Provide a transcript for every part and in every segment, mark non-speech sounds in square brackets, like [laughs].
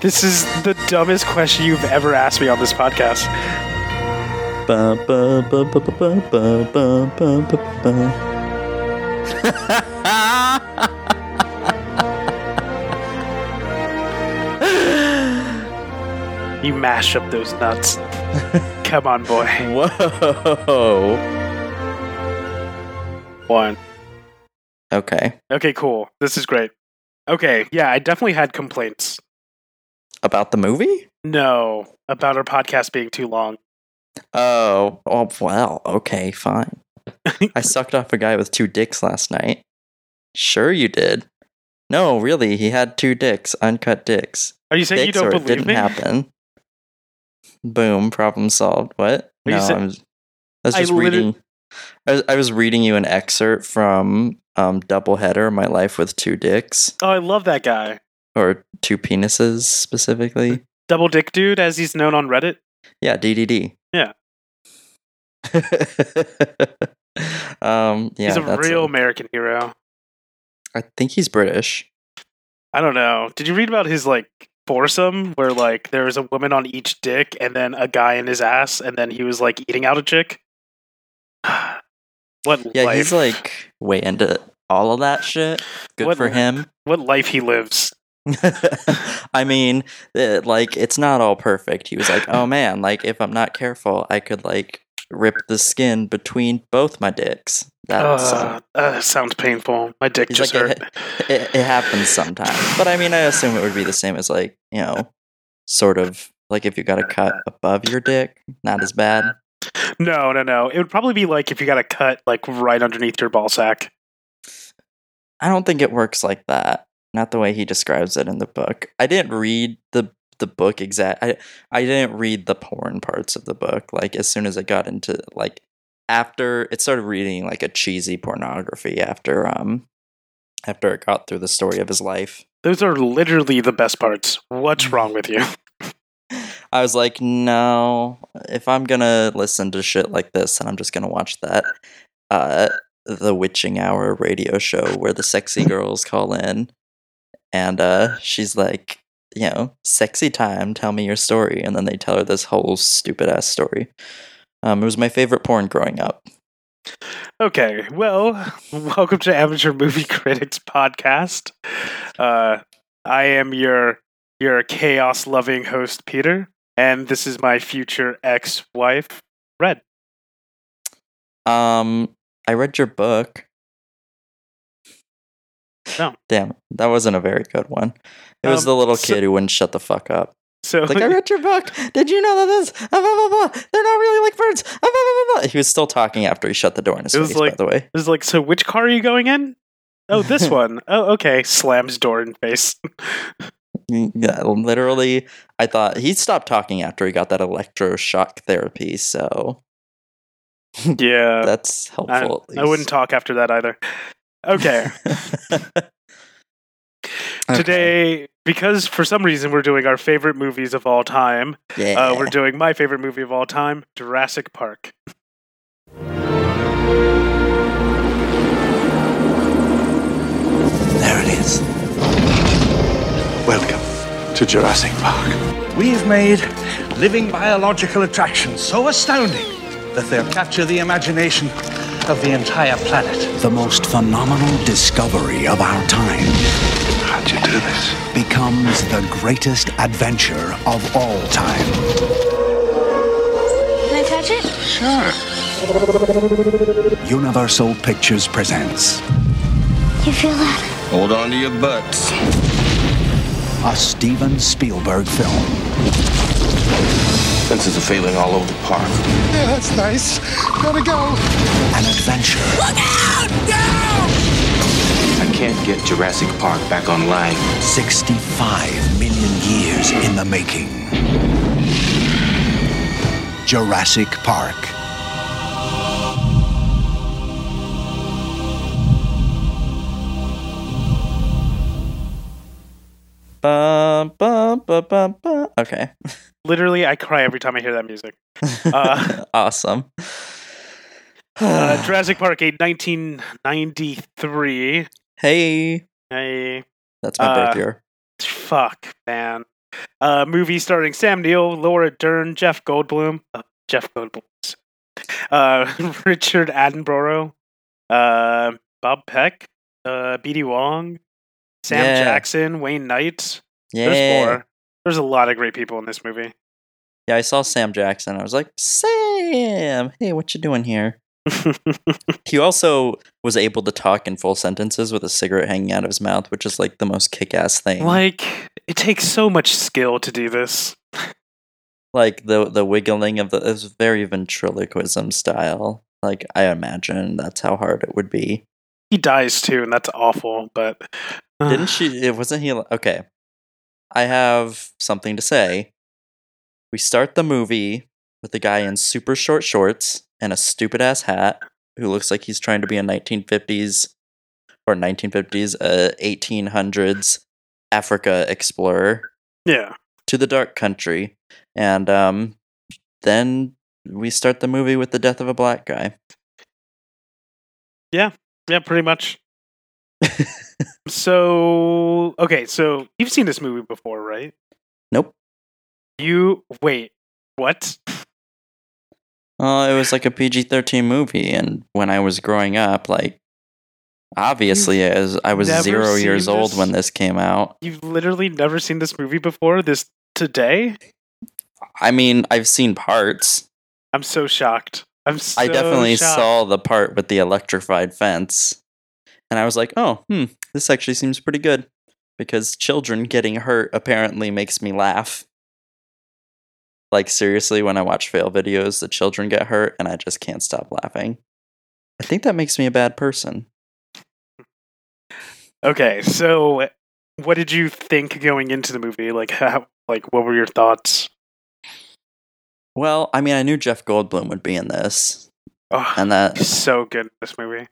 This is the dumbest question you've ever asked me on this podcast. [laughs] you mash up those nuts. Come on, boy. Whoa. One. Okay. Okay, cool. This is great. Okay, yeah, I definitely had complaints about the movie? No, about our podcast being too long. Oh, oh well, okay, fine. [laughs] I sucked off a guy with two dicks last night. Sure you did. No, really, he had two dicks, uncut dicks. Are you saying dicks you don't believe it didn't me? Boom, Boom, problem solved. What? Are no, sa- I was, I was I just literally- reading. I was, I was reading you an excerpt from um, Doubleheader, My Life with Two Dicks, Oh, I love that guy. Or Two Penises specifically. Double Dick Dude, as he's known on Reddit. Yeah, DDD. Yeah. [laughs] um, yeah, he's a real a- American hero. I think he's British. I don't know. Did you read about his like foursome where like there was a woman on each dick and then a guy in his ass and then he was like eating out a chick? [sighs] what Yeah, life? he's like way into all of that shit. Good What for him. what life he lives. [laughs] I mean, it, like it's not all perfect. He was like, "Oh man, like if I'm not careful, I could like rip the skin between both my dicks." That. Uh, uh, sounds painful. My dick He's just like, hurt. It, it happens sometimes, but I mean, I assume it would be the same as like you know, sort of like if you got a cut above your dick, not as bad. No, no, no. It would probably be like if you got a cut like right underneath your ball sack. I don't think it works like that. Not the way he describes it in the book. I didn't read the the book exact. I I didn't read the porn parts of the book. Like as soon as I got into like after it started reading like a cheesy pornography after um after it got through the story of his life. Those are literally the best parts. What's Mm. wrong with you? [laughs] I was like, no, if I'm gonna listen to shit like this, then I'm just gonna watch that uh the witching hour radio show where the sexy [laughs] girls call in and uh she's like, you know, sexy time, tell me your story, and then they tell her this whole stupid ass story. Um it was my favorite porn growing up. Okay, well, [laughs] welcome to Amateur Movie Critics Podcast. Uh, I am your your chaos loving host, Peter, and this is my future ex wife, Red. Um I read your book. No. Damn, that wasn't a very good one. It was Um, the little so- kid who wouldn't shut the fuck up. So, like I read your book. Did you know that this? Ah, blah, [laughs] blah, blah. They're not really like birds. Ah, blah, [laughs] blah, blah. He was still talking after he shut the door in his It was face. like- by the way, This is like, so which car are you going in? [laughs] Oh, this one. Oh, okay. Slams door in face. yeah, literally, I thought he stopped talking after he got that electroshock therapy. So yeah. that's I, helpful. at I wouldn't talk after that either. Okay. least. [laughs] Okay. Today, because for some reason we're doing our favorite movies of all time, yeah, uh, we're doing my favorite movie of all time, Jurassic Park. There it is. Welcome to Jurassic Park. We've made living biological attractions so astounding that they'll capture the imagination of the entire planet. The most phenomenal discovery of our time How'd you do this? becomes the greatest adventure of all time. Can I touch it? Sure. Universal Pictures presents You feel that? Hold on to your butts. a Steven Spielberg film. Fences are failing all over the park. Yeah, that's nice. Gotta go. An adventure Look out! Down! I can't get Jurassic Park back online. 65 million years in the making. Jurassic Park. Bum, bum, bum, bum, bum. Okay, [laughs] Literally, I cry every time I hear that music. Uh, [laughs] awesome. Uh, Jurassic Park, a 1993. hey, Hey, that's my Uh, birth year. fuck, man. Uh, movie starring Sam Neill, Laura Dern, Jeff Goldblum, uh, Jeff Goldblum, uh, [laughs] Richard Attenborough, uh, Bob Peck, uh, B.D. Wong, Sam Yeah. Jackson, Wayne Knight. Yeah. There's more. There's a lot of great people in this movie. Yeah, I saw Sam Jackson. I was like, Sam, hey, what you doing here? [laughs] He also was able to talk in full sentences with a cigarette hanging out of his mouth, which is like the most kick-ass thing. like, it takes so much skill to do this. like the the wiggling of the it was very ventriloquism style. Like I imagine that's how hard it would be. He dies too, and that's awful, but. Didn't [sighs] she? It wasn't he. Okay, I have something to say. We start the movie with a guy in super short shorts and a stupid ass hat who looks like he's trying to be a 1950s or 1950s, uh, 1800s Africa explorer Yeah. to the dark country, and um, then we start the movie with the death of a black guy. Yeah, Yeah, pretty much. [laughs] So, okay, so you've seen this movie before, right? Nope. You wait. What? Uh, it was like a PG thirteen movie, and when I was growing up, like obviously, as I was zero years old when this came out. You've literally never seen this movie before? This today? I mean, I've seen parts. I'm so shocked. I'm so I definitely shocked. saw the part with the electrified fence, and I was like, "Oh, hmm, this actually seems pretty good." Because children getting hurt apparently makes me laugh. Like seriously, when I watch fail videos, the children get hurt, and I just can't stop laughing. I think that makes me a bad person. Okay, so what did you think going into the movie? Like how like what were your thoughts? Well, I mean, I knew Jeff Goldblum would be in this, Oh, and that so good in this movie.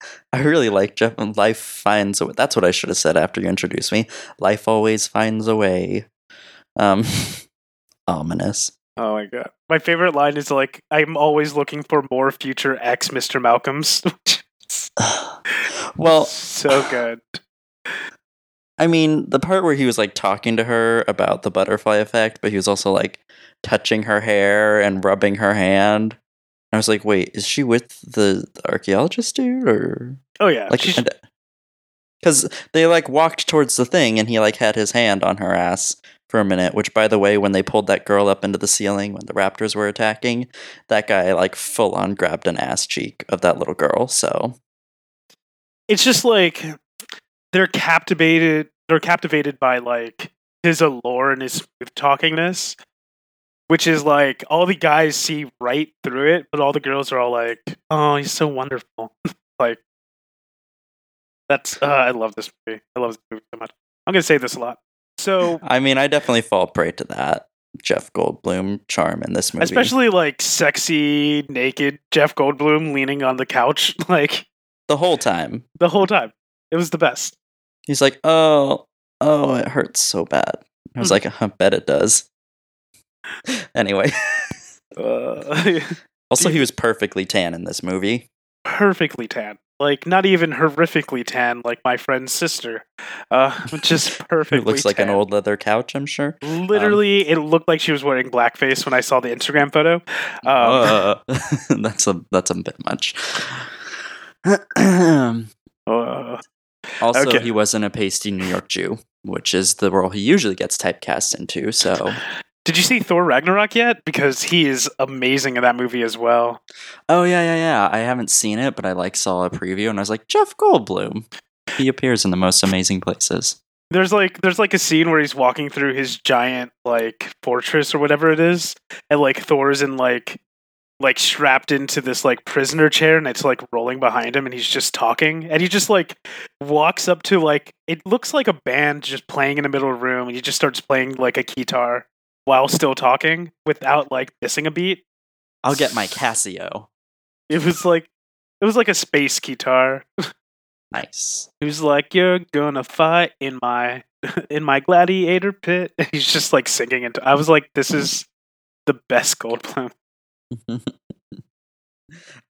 [laughs] I really like Jeff. Life finds a way. That's what I should have said after you introduced me. Life always finds a way. Um, [laughs] ominous. Oh my god. My favorite line is like I'm always looking for more future ex Mr. Malcolms. [laughs] [sighs] well, so good. [sighs] I mean, the part where he was like talking to her about the butterfly effect, but he was also like touching her hair and rubbing her hand. I was like, wait, is she with the, the archaeologist dude or Oh yeah. like? Because they like walked towards the thing, and he like had his hand on her ass for a minute. Which, by the way, when they pulled that girl up into the ceiling when the raptors were attacking, that guy like full on grabbed an ass cheek of that little girl. So it's just like they're captivated they're captivated by like his allure and his smooth talkingness which is like all the guys see right through it but all the girls are all like oh he's so wonderful [laughs] like that's uh, i love this movie i love this movie so much i'm gonna say this a lot so I mean, I definitely fall prey to that Jeff Goldblum charm in this movie. especially like sexy naked jeff goldblum leaning on the couch [laughs] like the whole time. the whole time it was the best He's like, "Oh, oh, it hurts so bad." I was Hmm. like, "I bet it does." [laughs] anyway, uh, [laughs] also he was perfectly tan in this movie. perfectly tan. Like not even horrifically tan, like my friend's sister. Uh, [laughs] just perfectly. looks like an old leather couch, I'm sure. Literally, it looked like she was wearing blackface when I saw the Instagram photo. Um, Uh, that's a that's a bit much. [clears throat] uh, also, Okay. he wasn't a pasty New York Jew, which is the role he usually gets typecast into. So, did you see Thor Ragnarok yet? Because he is amazing in that movie as well. oh yeah, yeah, yeah. I haven't seen it, but I like saw a preview, and I was like, Jeff Goldblum. He appears in the most amazing places. There's like there's like a scene where he's walking through his giant like fortress or whatever it is, and like Thor's in like like strapped into this like prisoner chair and it's like rolling behind him and he's just talking and he just like walks up to like it looks like a band just playing in the middle of the room and he just starts playing like a guitar while still talking without like missing a beat. I'll get my Casio. [laughs] It was like it was like a space guitar. [laughs] Nice. He was like, "You're gonna fight in my [laughs] in my gladiator pit." And he's just like singing into. I was like, "This is the best Goldblum."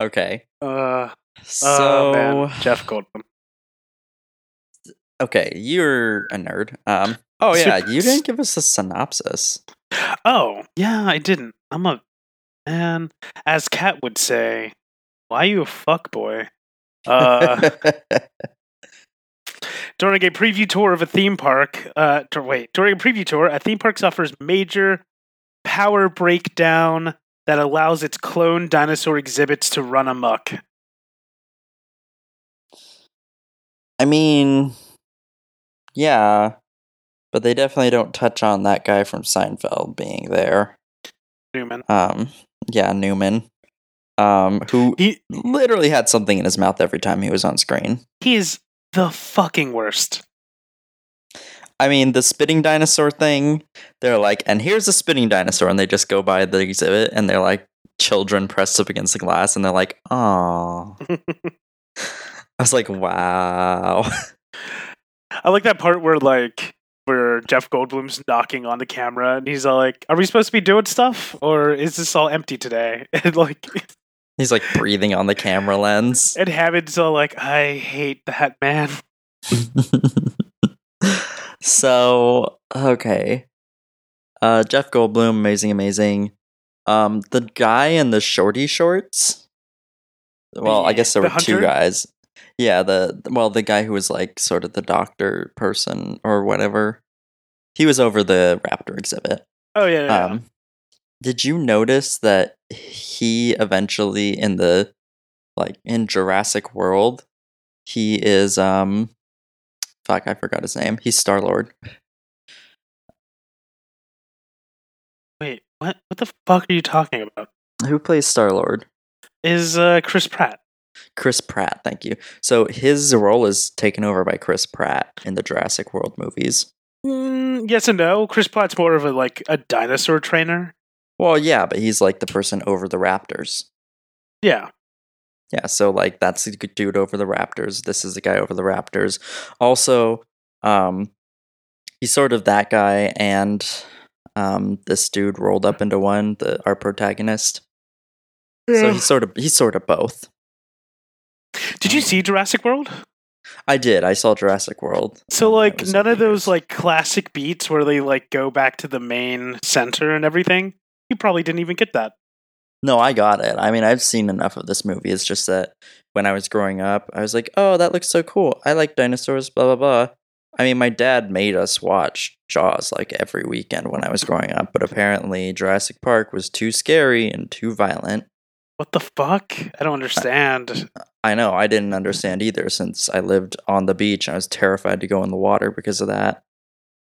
okay. Uh, So oh man, Jeff Goldblum. okay, you're a nerd. Um, oh yeah, you didn't give us a synopsis. Oh, yeah, I didn't. I'm a man. As Kat would say, why you a fuck boy? Uh, [laughs] during a preview tour of a theme park, uh, dur- wait, during a preview tour, a theme park suffers major power breakdown that allows its clone dinosaur exhibits to run amok. I mean, yeah, but they definitely don't touch on that guy from Seinfeld being there. Newman. Um, yeah, Newman, um, who He literally had something in his mouth every time he was on screen. he is the fucking worst. I mean, the spitting dinosaur thing, they're like, and here's a spitting dinosaur, and they just go by the exhibit, and they're like, children pressed up against the glass, and they're like, oh. [laughs] I was like, wow. I like that part where like where Jeff Goldblum's knocking on the camera and he's all like, "Are we supposed to be doing stuff, or is this all empty today?" [laughs] And like, He's like breathing on the camera lens. [laughs] and Hammond's all like, "I hate that man." [laughs] so, okay. Uh, Jeff Goldblum, amazing, amazing. Um, the guy in the shorty shorts. Well, I guess there The were two guys. Yeah, the well, the guy who was like sort of the doctor person or whatever. He was over the raptor exhibit. Oh yeah, yeah. Um, did you notice that he eventually in the like in Jurassic World, he is um, fuck, I forgot his name. He's Star Lord. Wait, what? What the fuck are you talking about? Who plays Star Lord? Is uh, Chris Pratt? Chris Pratt. Thank you. So his role is taken over by Chris Pratt in the Jurassic World movies. Mm, yes and no. Chris Pratt's more of a like a dinosaur trainer. Well, yeah, but he's like the person over the Raptors. Yeah, Yeah, so like that's the dude over the Raptors. This is the guy over the Raptors. Also, um, he's sort of that guy, and um, this dude rolled up into one. The our protagonist. So he's sort of he's sort of both. Did you see Jurassic World? I did. I saw Jurassic World. So um, like none of those like classic beats where they like go back to the main center and everything. You probably didn't even get that. No, I got it. I mean, I've seen enough of this movie. It's just that when I was growing up, I was like, "Oh, that looks so cool. I like dinosaurs." Blah blah blah. I mean, my dad made us watch Jaws like every weekend when I was growing up, but apparently Jurassic Park was too scary and too violent. What the fuck? I don't understand. I know I didn't understand either since I lived on the beach I was terrified to go in the water because of that.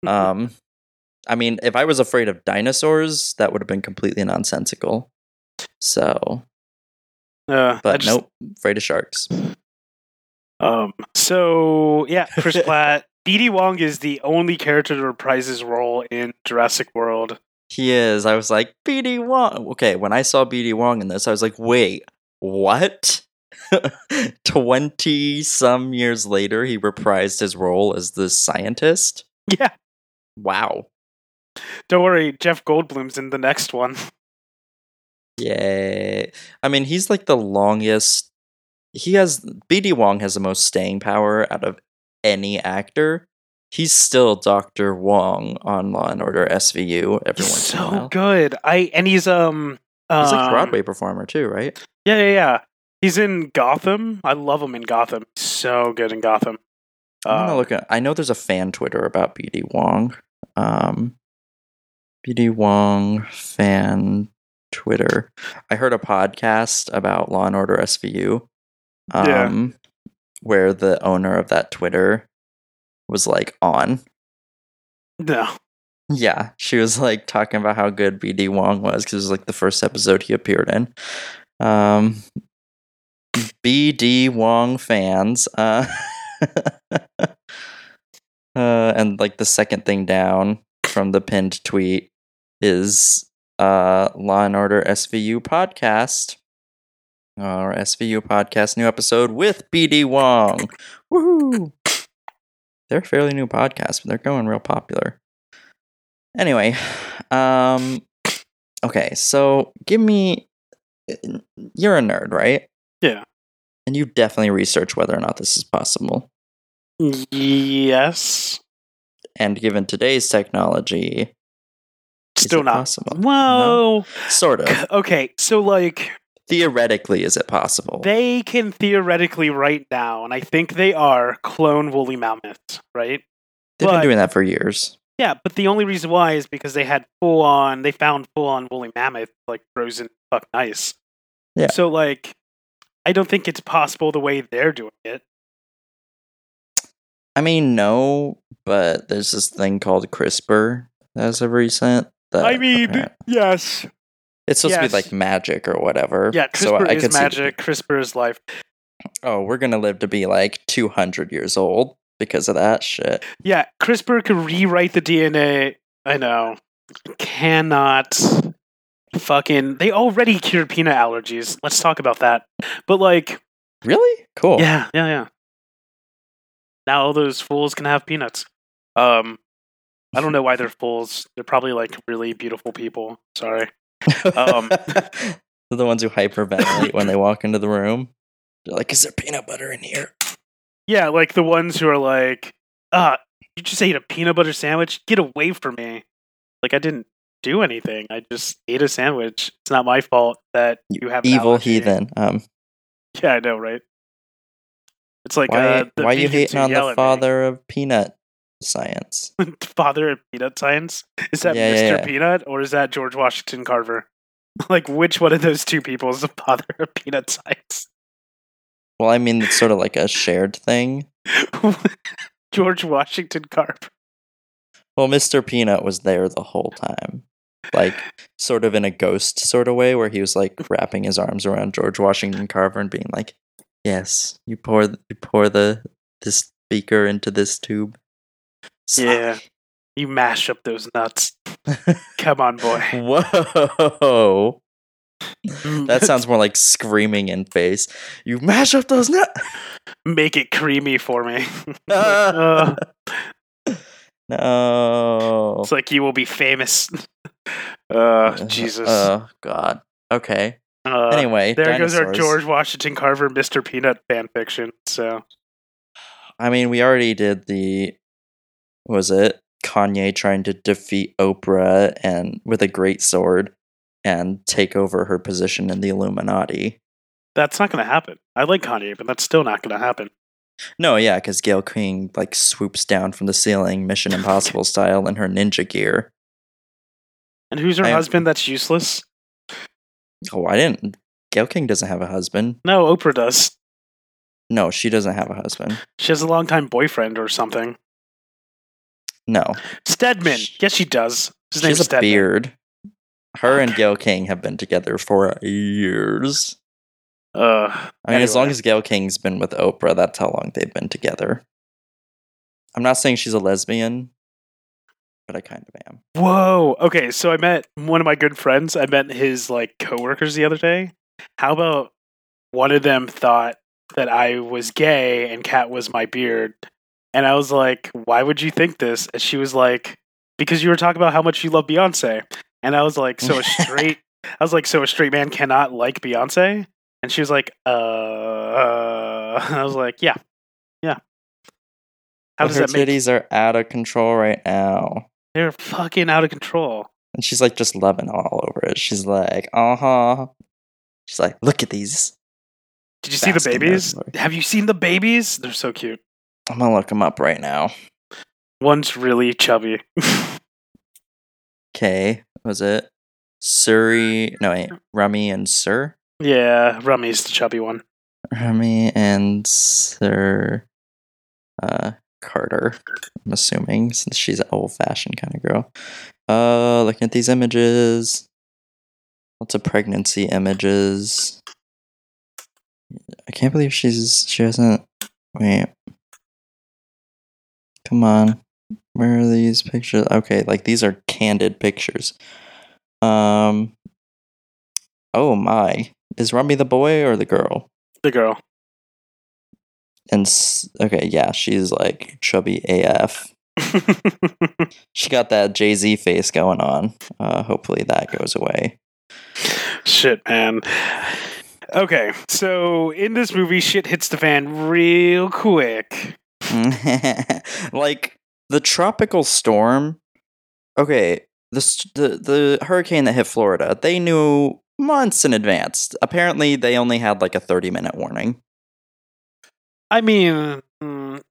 Um, I mean, if I was afraid of dinosaurs, that would have been completely nonsensical. So, Uh, but just- nope, afraid of sharks. Um. So yeah, Chris [laughs] Pratt. BD Wong is the only character to reprise his role in Jurassic World. He is. I was like, BD Wong. Okay, when I saw BD Wong in this, I was like, wait, what? 20 some years later, he reprised his role as the scientist? Yeah. Wow. Don't worry, Jeff Goldblum's in the next one. Yay. I mean, he's like the longest. He has. BD Wong has the most staying power out of any actor. He's still Dr. Wong on Law and Order SVU every He's once in a so good. I and he's um. He's a um, Broadway performer too, right? Yeah, yeah, yeah. He's in Gotham. I love him in Gotham. So good in Gotham. I'm gonna Um, look at. I know there's a fan Twitter about BD Wong. Um, BD Wong fan Twitter. I heard a podcast about Law and Order SVU. Um, Yeah. where the owner of that Twitter was like on. No. Yeah, she was like talking about how good BD Wong was because it was like the first episode he appeared in. Um, BD Wong fans, uh, [laughs] uh, and like the second thing down from the pinned tweet is uh, Law and Order SVU podcast. Our SVU podcast new episode with BD Wong. Woohoo! They're a fairly new podcast, but they're going real popular. Anyway, um okay, so give me you're a nerd, right? Yeah. And you definitely research whether or not this is possible. Yes. And given today's technology, Still not. possible? Whoa. sort of. [laughs] Okay, so like Theoretically, is it possible? they can theoretically right now, and I think they are clone woolly mammoths, right? They've but- been doing that for years. Yeah, but the only reason why is because they had full on. They found full on woolly mammoth like frozen fuck nice. Yeah. So like, I don't think it's possible the way they're doing it. I mean, no, but there's this thing called CRISPR as of recent. That I mean, yes. it's supposed to be like magic or whatever. Yeah, so CRISPR I is could see- magic. CRISPR is life. oh, we're gonna live to be like 200 years old because of that shit. Yeah, CRISPR could rewrite the DNA. I know. Cannot fucking they already cured peanut allergies. Let's talk about that. But like, Really? Cool. yeah, yeah, yeah. Now all those fools can have peanuts. Um I don't know why they're fools. They're probably like really beautiful people. Sorry. Um, [laughs] They're the ones who hyperventilate when they walk into the room. They're like, "Is there peanut butter in here?" Yeah, like the ones who are like, uh, you just ate a peanut butter sandwich? Get away from me. Like I didn't do anything. I just ate a sandwich. It's not my fault that you have Evil allergy. heathen. Um, Yeah, I know, right? It's like why? uh, why you hating on the me. father of peanut science? [laughs] father of peanut science? Is that Yeah, Mr. yeah. Peanut or is that George Washington Carver? [laughs] like which one of those two people is the father of peanut science? Well, I mean, it's sort of like a shared thing. [laughs] George Washington Carver. Well, Mr. Peanut was there the whole time. Like, sort of in a ghost sort of way, where he was like wrapping his arms around George Washington Carver and being like, "Yes, you pour you pour the this beaker into this tube." Yeah. You mash up those nuts. [laughs] Come on, boy. Whoa. That [laughs] sounds more like screaming in face. You mash up those nuts. Make it creamy for me. [laughs] Uh, no. it's like you will be famous. Uh, Jesus. Oh God. Okay. Uh, Anyway, there goes our. George Washington Carver Mr. Peanut fan fiction. So I mean, we already did the. Was it Kanye trying to defeat Oprah and with a great sword and take over her position in the Illuminati? that's not going to happen. I like Kanye, but that's still not going to happen. No, yeah, because Gayle King like swoops down from the ceiling, Mission Impossible style, in her ninja gear. And who's her I husband? That's useless. Oh, I didn't. Gayle King doesn't have a husband. No, Oprah does. No, she doesn't have a husband. She has a longtime boyfriend or something. No, Stedman. Sh- Yes, she does. His she name's has a Stedman. beard. Her and [sighs] Gayle King have been together for years. Uh, I mean, as long as Gayle King's been with Oprah, that's how long they've been together. I'm not saying she's a lesbian, but I kind of am. Whoa. Okay, so I met one of my good friends. I met his like coworkers the other day. How about one of them thought that I was gay and Kat was my beard, and I was like, "Why would you think this?" And she was like, "Because you were talking about how much you love Beyonce." And I was like, "So a straight?" [laughs] I was like, "So a straight man cannot like Beyonce?" And she was like, "Uh,", [laughs] uh. I was like, "Yeah, yeah." How But does her that make? titties are out of control right now. They're fucking out of control. And she's like just loving all over it. She's like, uh huh. She's like, look at these. Did you see the Bask in their babies? Have you seen the babies? They're so cute. I'm gonna look them up right now. One's really chubby. [laughs] Okay, was it Surrey? No, wait, Rumi and Sir? yeah, Rumi's the chubby one. Rumi and Sir uh, Carter. I'm assuming since she's an old fashioned kind of girl. Uh, looking at these images, lots of pregnancy images. I can't believe she's she hasn't. Wait, come on, where are these pictures? Okay, like these are candid pictures. Um. Oh my, is Rumi the boy or the girl? The girl. And okay, yeah, she's like chubby AF. [laughs] She got that Jay Z face going on. Uh, hopefully that goes away. Shit, man. Okay, so in this movie, shit hits the fan real quick. [laughs] like the tropical storm. Okay, the the the hurricane that hit Florida. They knew months in advance. Apparently, they only had like a thirty minute warning. I mean,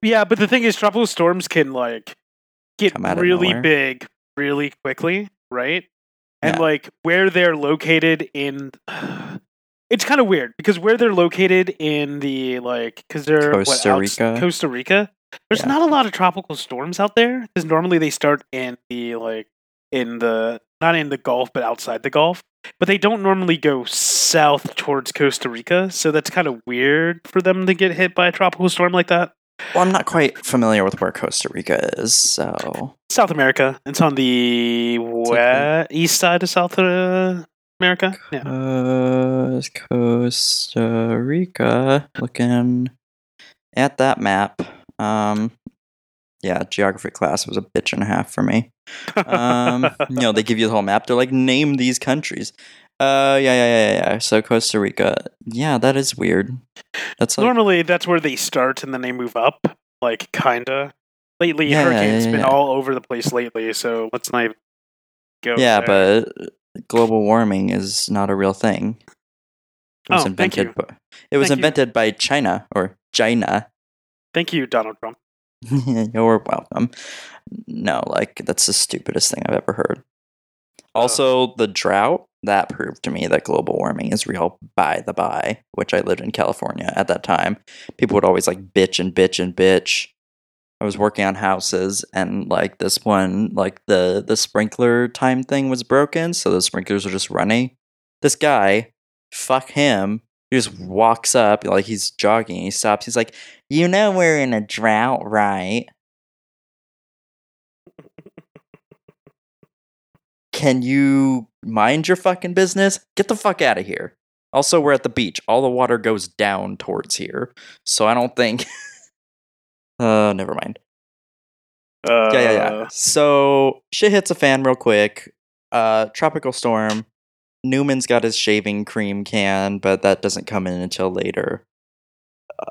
yeah, but the thing is, tropical storms can like get out really big really quickly, right? And like where they're located in, [sighs] it's kind of weird because where they're located in the like, because they're Costa outs- Rica? Costa Rica. There's Yeah. not a lot of tropical storms out there because normally they start in the like in the not in the Gulf but outside the Gulf. But they don't normally go south towards Costa Rica, so that's kind of weird for them to get hit by a tropical storm like that. Well, I'm not quite familiar with where Costa Rica is, so South America. It's on the west, east side of South uh, America. Yeah. uh, Costa Rica. Looking at that map. Um, yeah, geography class was a bitch and a half for me. [laughs] Um, you know, they give you the whole map. They're like, name these countries. Uh, yeah, yeah, yeah, yeah. So Costa Rica. Yeah, that is weird. That's like, Normally, that's where they start and then they move up, like kinda. Lately, Yeah, hurricanes yeah, been yeah. all over the place lately, so let's not even go. yeah, there. but global warming is not a real thing. It was Oh, thank invented. you. By, it was Thank you. invented by China or China. thank you, Donald Trump. [laughs] You're welcome. No, like that's the stupidest thing I've ever heard. Also, the drought that proved to me that global warming is real. By the by, which I lived in California at that time, people would always like bitch and bitch and bitch. I was working on houses, and like this one, like the the sprinkler time thing was broken, so the sprinklers were just running. This guy, fuck him. He just walks up, like he's jogging. He stops. He's like, "You know we're in a drought, right?" Can you mind your fucking business? Get the fuck out of here. Also, we're at the beach. All the water goes down towards here. So I don't think. [laughs] uh, never mind. Uh, Yeah, yeah, yeah. So shit hits a fan real quick. Uh, tropical storm. Newman's got his shaving cream can, but that doesn't come in until later.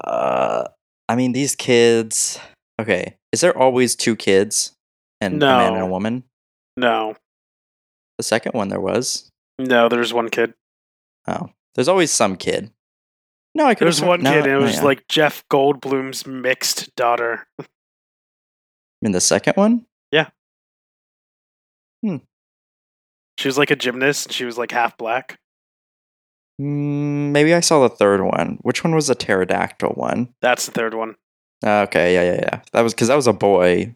Uh, I mean, these kids. Okay, is there always two kids and a man and a woman? No, The second one there was. no, there's one kid. Oh, there's always some kid. No, I could. There's one no, kid, and it no, was yeah. like Jeff Goldblum's mixed daughter. in the second one. Yeah. Hmm. She was like a gymnast, and she was like half black. Mm, maybe I saw the third one. Which one was the pterodactyl one? That's the third one. Okay, yeah, yeah, yeah. That was because that was a boy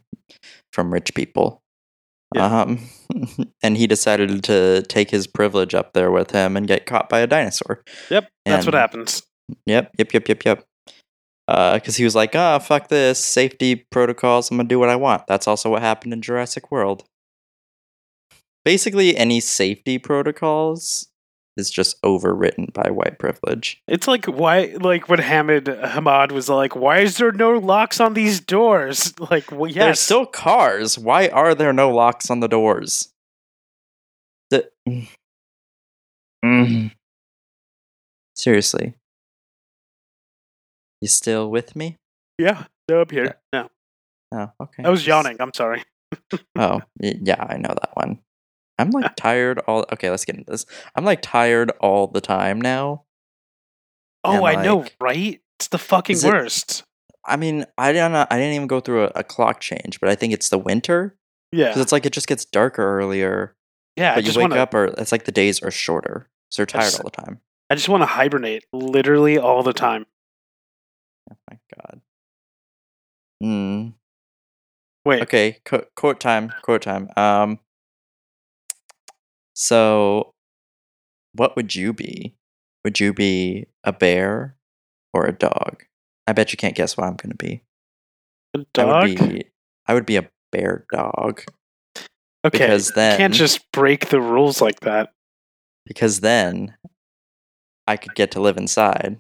from rich people. Yeah. Um, [laughs] and he decided to take his privilege up there with him and get caught by a dinosaur. Yep, that's what happens. Yep, yep, yep, yep, yep. Because he was like, "Ah, fuck this safety protocols. I'm gonna do what I want." That's also what happened in Jurassic World. Basically, any safety protocols is just overwritten by white privilege. It's like why, like when Hamid Hamad was like, "Why is there no locks on these doors?" [laughs] Like, well, yes, There's still cars. Why are there no locks on the doors? The- Mm. Seriously. You still with me? yeah, no, up here. No, Oh, okay. I was yawning. I'm sorry. Oh, yeah, I know that one. I'm like tired all Okay, let's get into this. I'm like tired all the time now. Oh, I know, right? It's the fucking is it- worst. I mean, I don't know, I didn't even go through a, a clock change, but I think it's the winter Yeah, because it's like it just gets darker earlier. yeah. I but you just wake want to. up or it's like the days are shorter. So you're tired just- all the time. I just want to hibernate, literally all the time. Oh my god. Hmm. Wait, Okay, qu- quote time, quote time. Um So what would you be? Would you be a bear or a dog? I bet you can't guess what I'm going to be. a I dog. would be I would be a bear dog okay, because you can't just break the rules like that. because then I could get to live inside,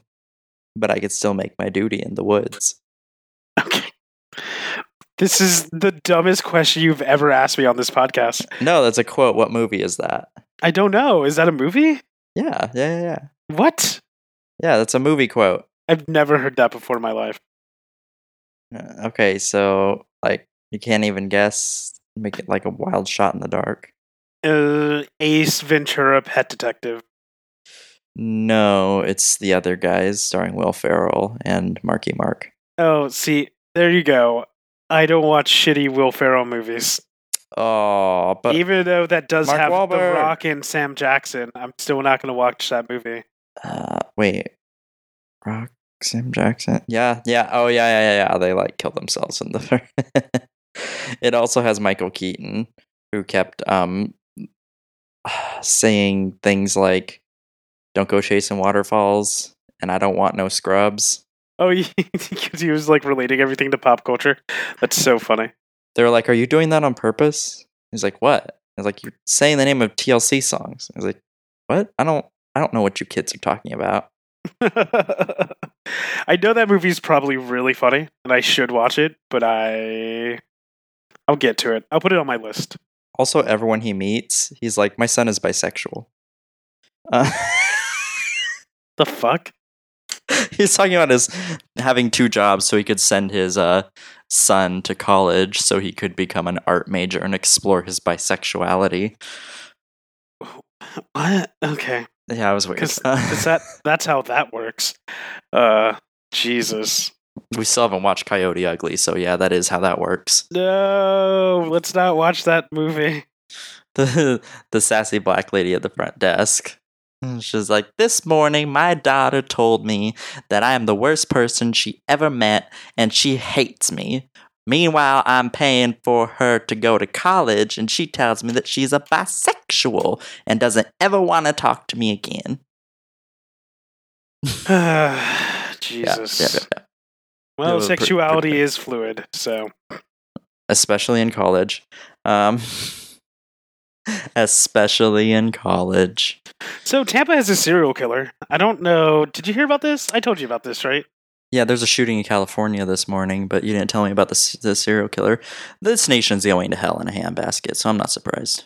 but I could still make my duty in the woods. [laughs] Okay. This is the dumbest question you've ever asked me on this podcast. No, that's a quote. What movie is that? I don't know. Is that a movie? Yeah, yeah, yeah, yeah. What? Yeah, that's a movie quote. I've never heard that before in my life. Uh, Okay, so like you can't even guess. Make it like a wild shot in the dark. Uh, Ace Ventura, Pet Detective. No, it's the other guys starring Will Ferrell and Marky Mark. Oh, see, there you go. I don't watch shitty Will Ferrell movies. Oh, but Even though that does Mark have The Rock and Sam Jackson, I'm still not going to watch that movie. uh, wait, Rock Sam Jackson. Yeah, yeah. Oh, yeah, yeah, yeah. yeah. They like kill themselves in the. [laughs] it also has Michael Keaton, who kept um saying things like, "Don't go chasing waterfalls," and "I don't want no scrubs." Oh, [laughs] because he was like relating everything to pop culture. That's so funny. They were like, "Are you doing that on purpose?" He's like, "What?" I was like, "You're saying the name of TLC songs." I was like, "What? I don't, I don't know what you kids are talking about." [laughs] I know that movie's probably really funny, and I should watch it, but I, I'll get to it. I'll put it on my list. Also, everyone he meets, he's like, "My son is bisexual." Uh, [laughs] The fuck? [laughs] he's talking about his having two jobs so he could send his uh, son to college so he could become an art major and explore his bisexuality. What? Okay, Yeah, I was weird. because [laughs] that that's how that works. Uh, Jesus. we still haven't watched Coyote Ugly, so yeah, that is how that works. No, let's not watch that movie. the [laughs] the sassy black lady at the front desk. She's like, This morning, my daughter told me that I am the worst person she ever met and she hates me. Meanwhile, I'm paying for her to go to college and she tells me that she's a bisexual and doesn't ever want to talk to me again. [sighs] Jesus. yeah, yeah, yeah. Well, Yeah, pretty- pretty sexuality is fluid, so Especially in college. Um, [laughs] [laughs] especially in college. so Tampa has a serial killer. I don't know. Did you hear about this? I told you about this, right? Yeah, there's a shooting in California this morning, but you didn't tell me about the, the serial killer. This nation's going to hell in a handbasket, so I'm not surprised.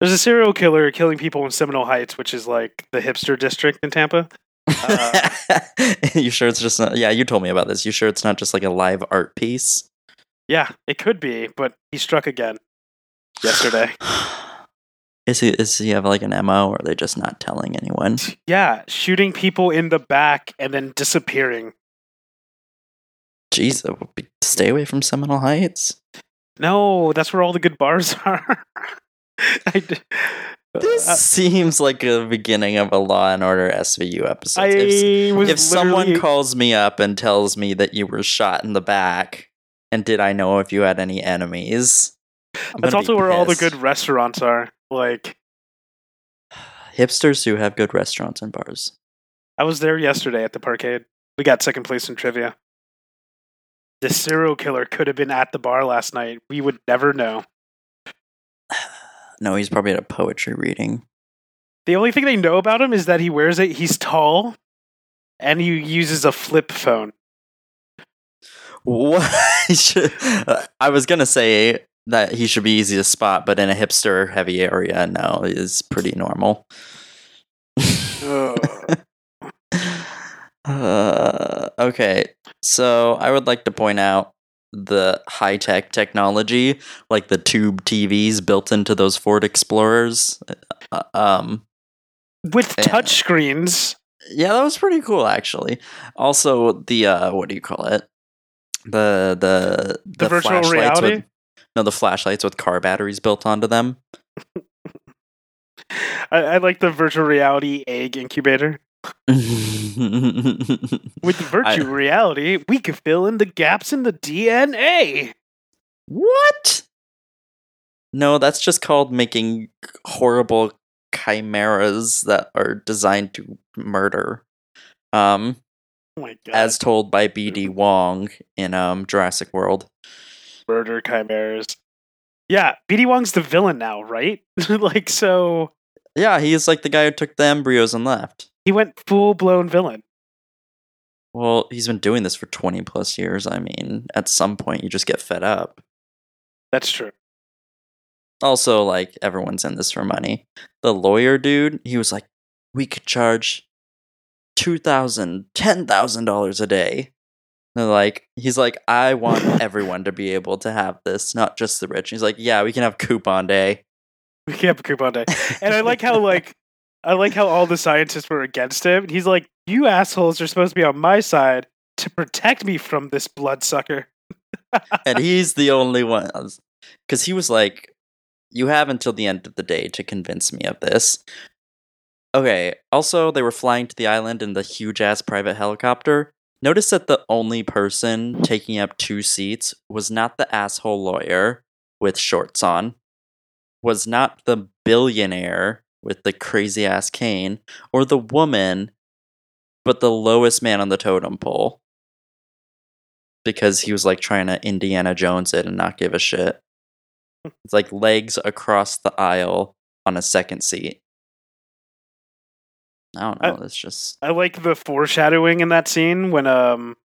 There's a serial killer killing people in Seminole Heights, which is like the hipster district in Tampa. Uh, [laughs] you sure it's just not? Yeah, you told me about this. You sure it's not just like a live art piece? Yeah, it could be, but he struck again yesterday. [sighs] [sighs] [sighs] Is he? Is he have like an mo, or are they just not telling anyone? [laughs] Yeah, shooting people in the back and then disappearing. Jeez, be, stay away from Seminole Heights. No, that's where all the good bars [laughs] are. I d- This uh, seems like a beginning of a Law and Order SVU episode. I if if someone calls me up and tells me that you were shot in the back, and did I know if you had any enemies? I'm That's also where all the good restaurants are. Like, hipsters who have good restaurants and bars. I was there yesterday at the parkade. We got second place in trivia. The serial killer could have been at the bar last night. We would never know. [sighs] No, he's probably at a poetry reading. The only thing they know about him is that he wears it. He's tall, and he uses a flip phone. What? [laughs] I was gonna say that he should be easy to spot, but in a hipster heavy area, no, is pretty normal. [laughs] Uh, okay, so I would like to point out the high tech technology, like the tube TVs built into those Ford Explorers. Uh, um, With touch screens. yeah, that was pretty cool, actually. Also, the uh, what do you call it? The the The virtual flashlights reality? With, no, the flashlights with car batteries built onto them. I, I like the virtual reality egg incubator. [laughs] With virtual reality, we could fill in the gaps in the DNA. What? No, that's just called making horrible chimeras that are designed to murder. Um, Oh my god. as told by B.D. [laughs] Wong in um Jurassic World. Murder chimeras. Yeah, BD Wong's the villain now, right? [laughs] like, so Yeah, he's like the guy who took the embryos and left. he went full blown villain. Well, he's been doing this for 20 plus years. I mean, at some point you just get fed up. That's true. Also, like everyone's in this for money. The lawyer dude, he was like, "We could charge two thousand, ten thousand dollars a day." They're like, he's like, I want [laughs] everyone to be able to have this, not just the rich. He's like, yeah, we can have coupon day. We can't have a coupon day. And I like how [laughs] like I like how all the scientists were against him. He's like, "You assholes are supposed to be on my side to protect me from this bloodsucker." [laughs] and he's the only one uh, because he was like you have until the end of the day to convince me of this okay also they were flying to the island in the huge ass private helicopter notice that the only person taking up two seats was not the asshole lawyer with shorts on was not the billionaire with the crazy ass cane or the woman but the lowest man on the totem pole because he was like trying to Indiana Jones it and not give a shit. It's like legs across the aisle on a second seat. I don't know. It's just I like the foreshadowing in that scene when um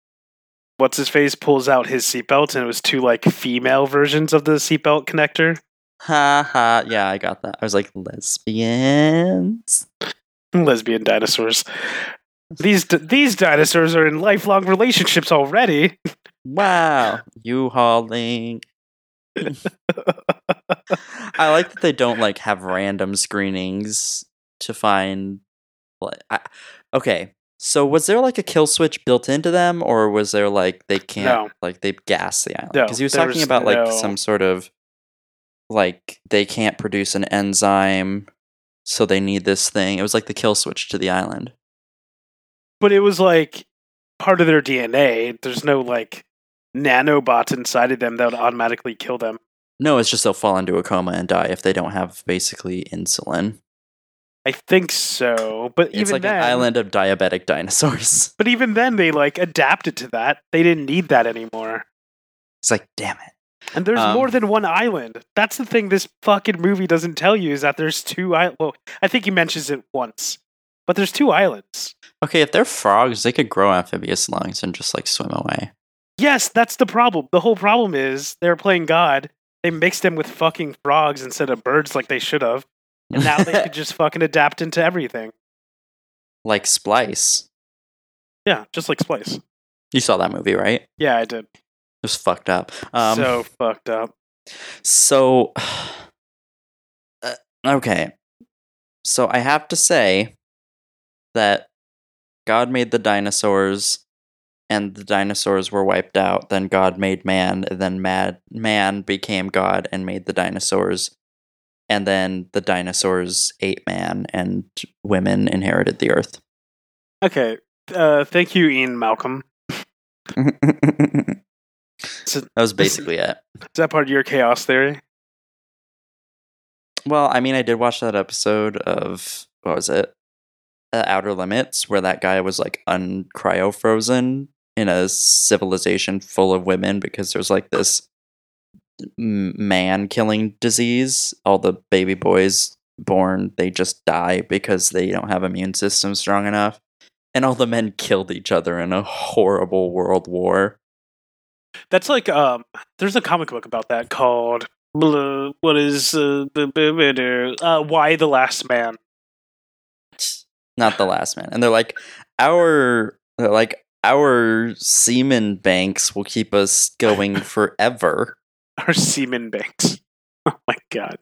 what's his face pulls out his seatbelt and it was two like female versions of the seatbelt connector. ha ha. Yeah, I got that. I was like lesbians. Lesbian dinosaurs. These these dinosaurs are in lifelong relationships already. Wow, you hauling. [laughs] I like that they don't like have random screenings to find. Like, I, okay, so was there like a kill switch built into them, or was there like they can't No. like they gas the island? No, Because he was talking was about like no- some sort of like they can't produce an enzyme, so they need this thing. It was like the kill switch to the island. But it was like part of their DNA. There's no like nanobots inside of them that would automatically kill them. No, it's just they'll fall into a coma and die if they don't have basically insulin. I think so. But It's even like then, an island of diabetic dinosaurs. [laughs] But even then, they like adapted to that. They didn't need that anymore. It's like, damn it. And there's Um, more than one island. That's the thing this fucking movie doesn't tell you is that there's two islands. Well, I think he mentions it once, but there's two islands. Okay, if they're frogs, they could grow amphibious lungs and just like swim away. Yes, that's the problem. The whole problem is they're playing God. They mixed them with fucking frogs instead of birds like they should have. And now they could [laughs] just fucking adapt into everything. like Splice. Yeah, just like Splice. You saw that movie, right? Yeah, I did. It was fucked up. Um, so fucked up. So, [sighs] uh, okay. So I have to say that God made the dinosaurs and the dinosaurs were wiped out. Then God made man, and then mad, man became God and made the dinosaurs. And then the dinosaurs ate man and women inherited the earth. Okay. Uh, thank you, Ian Malcolm. [laughs] that was basically it. is that part of your chaos theory? Well, I mean, I did watch that episode of what was it, uh, Outer Limits, where that guy was like uncryo frozen in a civilization full of women because there's like this man killing disease. All the baby boys born they just die because they don't have immune systems strong enough, and all the men killed each other in a horrible world war. That's like um. There's a comic book about that called what is uh, uh Y the Last Man. not the last man. And they're like, our they're like our semen banks will keep us going [laughs] forever. Or semen Banks. [laughs] Oh my god.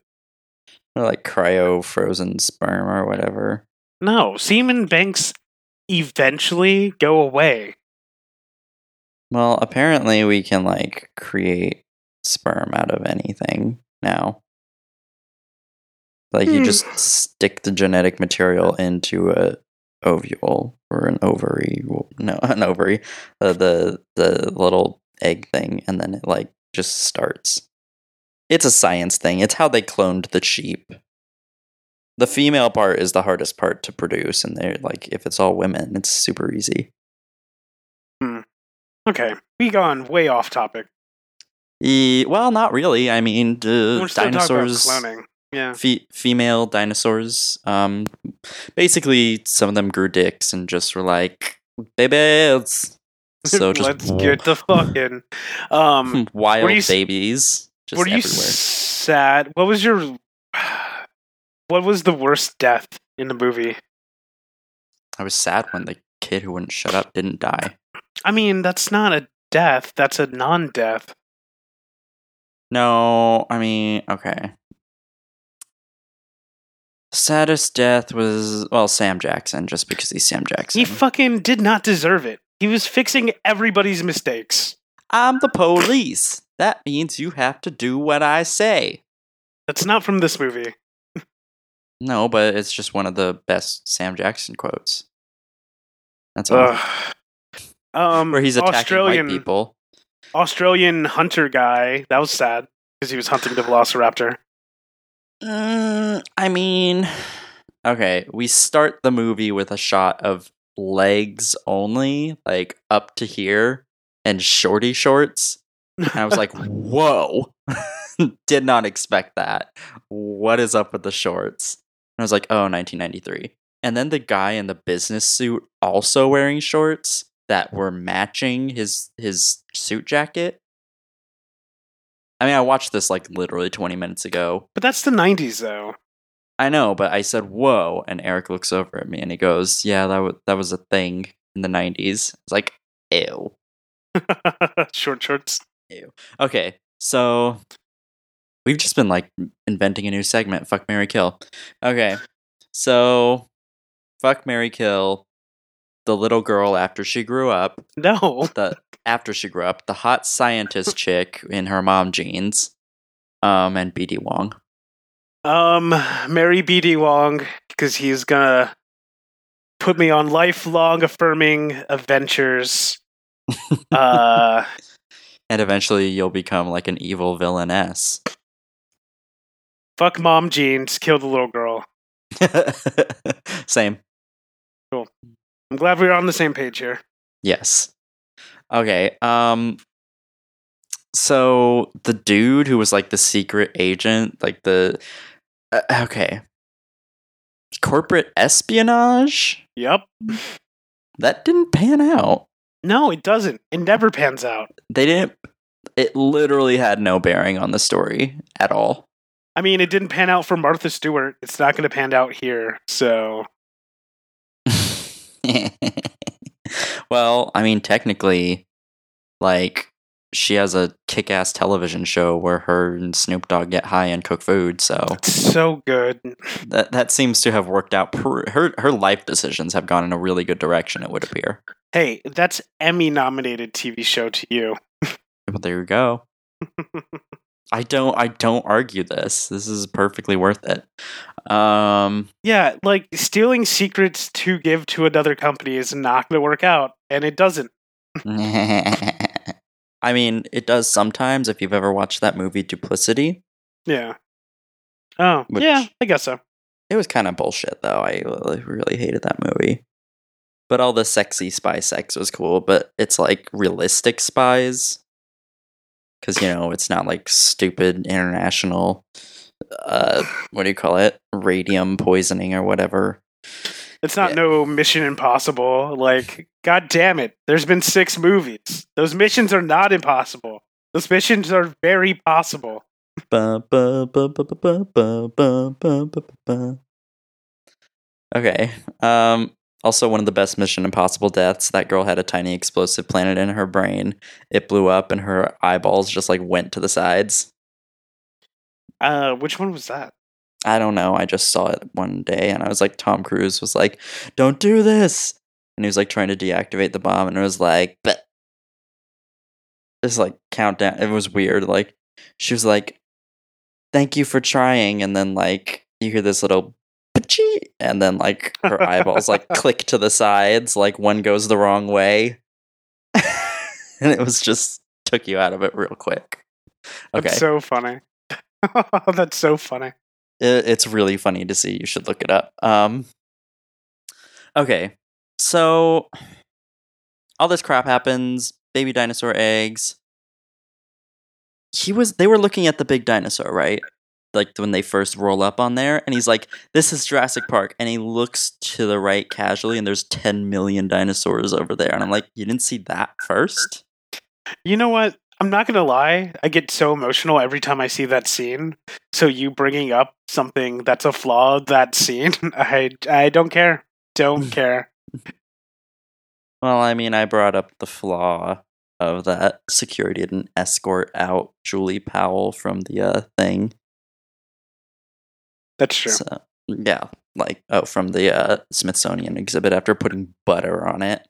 They're like cryo frozen sperm or whatever. No, semen banks eventually go away. Well, apparently we can like create sperm out of anything now. Like you Hmm. just stick the genetic material into a ovule or an ovary. No, [laughs] an ovary. Uh, the the little egg thing, and then it like just starts. It's a science thing. It's how they cloned the sheep. The female part is the hardest part to produce, and they're like, if it's all women, it's super easy. Hmm. Okay, we gone way off topic. E- well, not really. I mean, uh, dinosaurs, cloning. Yeah. fe- female dinosaurs. Um, basically, some of them grew dicks and just were like babies. [laughs] So [laughs] just let's get the fucking. Um, [laughs] wild you babies just were you everywhere. sad? What was your? What was the worst death in the movie? I was sad when the kid who wouldn't shut up didn't die. I mean, that's not a death. That's a non-death. No, I mean, okay. Saddest death was well Sam Jackson, just because he's Sam Jackson. He fucking did not deserve it. He was fixing everybody's mistakes. I'm the police. That means you have to do what I say. That's not from this movie. No, but it's just one of the best Sam Jackson quotes. That's all. Um, Where he's attacking Australian white people. Australian hunter guy. That was sad because he was hunting the Velociraptor. Mm, I mean, okay, we start the movie with a shot of legs only, like up to here, and shorty shorts. And I was like, [laughs] whoa. [laughs] Did not expect that. What is up with the shorts? And I was like, oh, 1993. And then the guy in the business suit also wearing shorts that were matching his his suit jacket. I mean, I watched this like literally 20 minutes ago. But that's the '90s, though. I know, but I said, "Whoa!" And Eric looks over at me and he goes, "Yeah, that was that was a thing in the '90s." It's like, ew. [laughs] Short shorts. Ew. Okay, so we've just been like inventing a new segment. Fuck Mary Kill. Okay, so fuck Mary Kill. The little girl after she grew up, No. the after she grew up, the hot scientist [laughs] chick in her mom jeans, um, and BD Wong. Um, Mary B.D. Wong, because he's gonna put me on lifelong affirming adventures. [laughs] uh, And eventually, you'll become like an evil villainess. fuck mom jeans, kill the little girl. [laughs] Same. Cool. I'm glad we're on the same page here. Yes. Okay. Um so the dude who was like the secret agent, like the uh, okay. Corporate espionage? Yep. That didn't pan out. No, it doesn't. It never pans out. They didn't it literally had no bearing on the story at all. I mean, it didn't pan out for Martha Stewart. It's not going to pan out here. So, [laughs] well, I mean technically like she has a kick-ass television show where her and Snoop Dogg get high and cook food, so it's so good. that that seems to have worked out. Her her life decisions have gone in a really good direction. It would appear. Hey, that's Emmy nominated TV show to you. Well, there you go. [laughs] I don't I don't argue this. This is perfectly worth it. Um, Yeah, like stealing secrets to give to another company is not going to work out, and it doesn't. [laughs] I mean, it does sometimes. If you've ever watched that movie Duplicity, Yeah. Oh, Which- yeah, I guess so. it was kind of bullshit though. I really, really hated that movie. But all the sexy spy sex was cool. But it's like realistic spies, because you know it's not like stupid international. Uh, what do you call it? Radium poisoning or whatever. It's not yeah. no Mission Impossible. Like, god damn it. There's been six movies. Those missions are not impossible. Those missions are very possible. okay. Um also one of the best Mission Impossible deaths. That girl had a tiny explosive planet in her brain. It blew up and her eyeballs just like went to the sides. Uh which one was that? I don't know. I just saw it one day, and I was like, Tom Cruise was like, "Don't do this," and he was like trying to deactivate the bomb, and it was like, but it's like countdown. It was weird. Like she was like, "Thank you for trying," and then like you hear this little and then like her eyeballs like [laughs] click to the sides, like one goes the wrong way, [laughs] and it was just took you out of it real quick. Okay, [laughs] That's so funny. That's so funny. It, it's really funny to see. You should look it up. Um, okay, so all this crap happens. Baby dinosaur eggs. He was. They were looking at the big dinosaur, right? Like when they first roll up on there, and he's like, "This is Jurassic Park," and he looks to the right casually, and there's ten million dinosaurs over there, and I'm like, "You didn't see that first? You know what? I'm not gonna lie. I get so emotional every time I see that scene. So you bringing up something that's a flaw of that scene, [laughs] I I don't care. Don't [laughs] care. Well, I mean, I brought up the flaw of that security didn't escort out Julie Powell from the uh, thing. That's true. So, yeah, like oh, from the uh, Smithsonian exhibit after putting butter on it.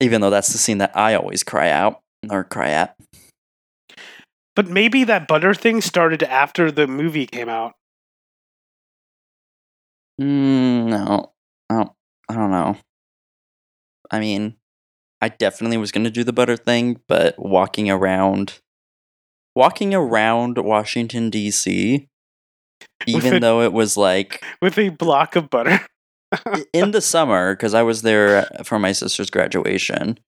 Even though that's the scene that I always cry out or cry at. But maybe that butter thing started after the movie came out. Mm, no, I don't, I don't know. I mean, I definitely was going to do the butter thing, but walking around, walking around Washington D.C., even it- though it was like With a block of butter. in the summer, because I was there for my sister's graduation.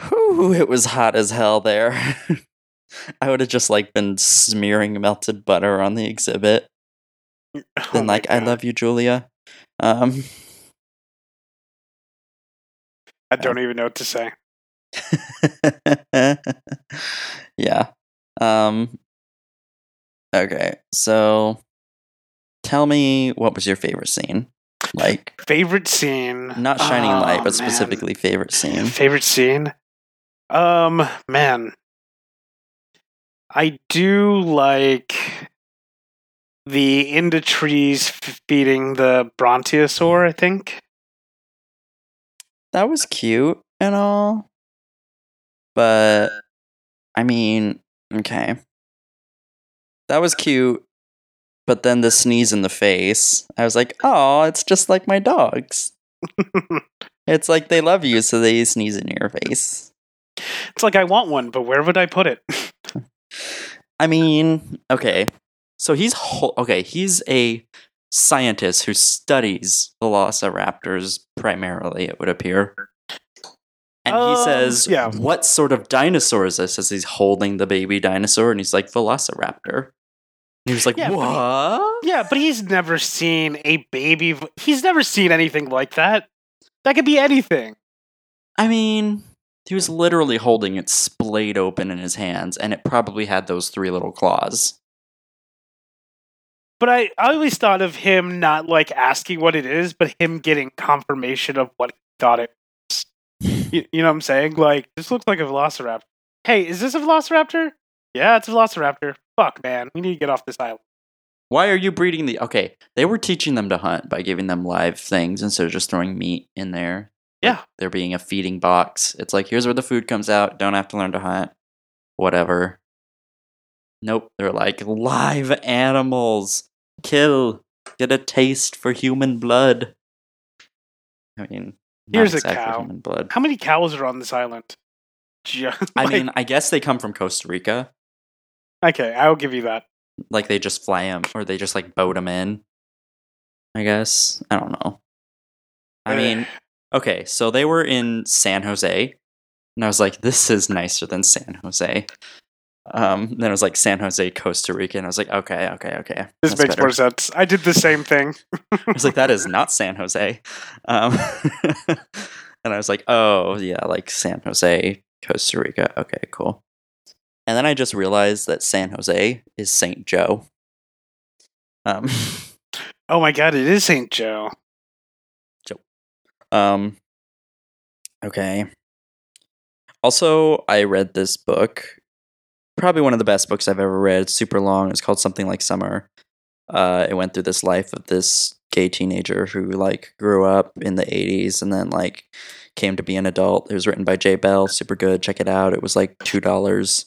Whew, it was hot as hell there. [laughs] I would have just like been smearing melted butter on the exhibit. [laughs] Oh like, I love you, Julia. Um, I don't even know what to say. [laughs] yeah. Um Okay. So tell me what was your favorite scene? Like Favorite scene. not shining Oh, light, but man. specifically favorite scene. Favorite scene? Um, man. I do like the in the trees feeding the brontosaur, I think. That was cute and all. But I mean, okay. That was cute. But then the sneeze in the face, I was like, oh, it's just like my dogs. [laughs] It's like they love you, so they sneeze in your face. It's like I want one, but where would I put it? [laughs] I mean, okay. So he's ho- okay. He's a scientist who studies velociraptors primarily. It would appear, and he Um, says, yeah. "What sort of dinosaur is this?" As he's holding the baby dinosaur, and he's like, "Velociraptor." And he was like, Yeah, but he- "What?" yeah, but he's never seen a baby. He's never seen anything like that. That could be anything. I mean, he was literally holding it splayed open in his hands, and it probably had those three little claws. But I, I always thought of him not like asking what it is, but him getting confirmation of what he thought it was. You, you know what I'm saying? Like, this looks like a velociraptor. Hey, is this a velociraptor? Yeah, it's a velociraptor. Fuck, man. We need to get off this island. Why are you breeding the? Okay, they were teaching them to hunt by giving them live things instead of just throwing meat in there. Yeah. They're being a feeding box. It's like here's where the food comes out. Don't have to learn to hunt. Whatever. Nope. They're like live animals. Kill. Get a taste for human blood. I mean, Here's a exactly cow. Human blood. How many cows are on this island? [laughs] Just, I mean, I guess they come from Costa Rica. okay, I'll give you that. Like they just fly them, or they just like boat them in. I guess I don't know. I uh, mean, okay, so they were in San Jose, and I was like, "This is nicer than San Jose." Um, then it was like San Jose, Costa Rica, and I was like, "Okay, okay, okay." this makes better. more sense. I did the same thing. [laughs] I was like, "That is not San Jose," um, [laughs] and I was like, "Oh yeah, like San Jose, Costa Rica." Okay, cool. And then I just realized that San Jose is Saint Joe. Um, [laughs] Oh my god, it is St. Joe. Um okay. Also, I read this book. Probably one of the best books I've ever read. It's super long. It's called something like Summer. Uh it went through this life of this gay teenager who like grew up in the 80s and then like came to be an adult. It was written by Jay Bell, super good. Check it out. It was like $2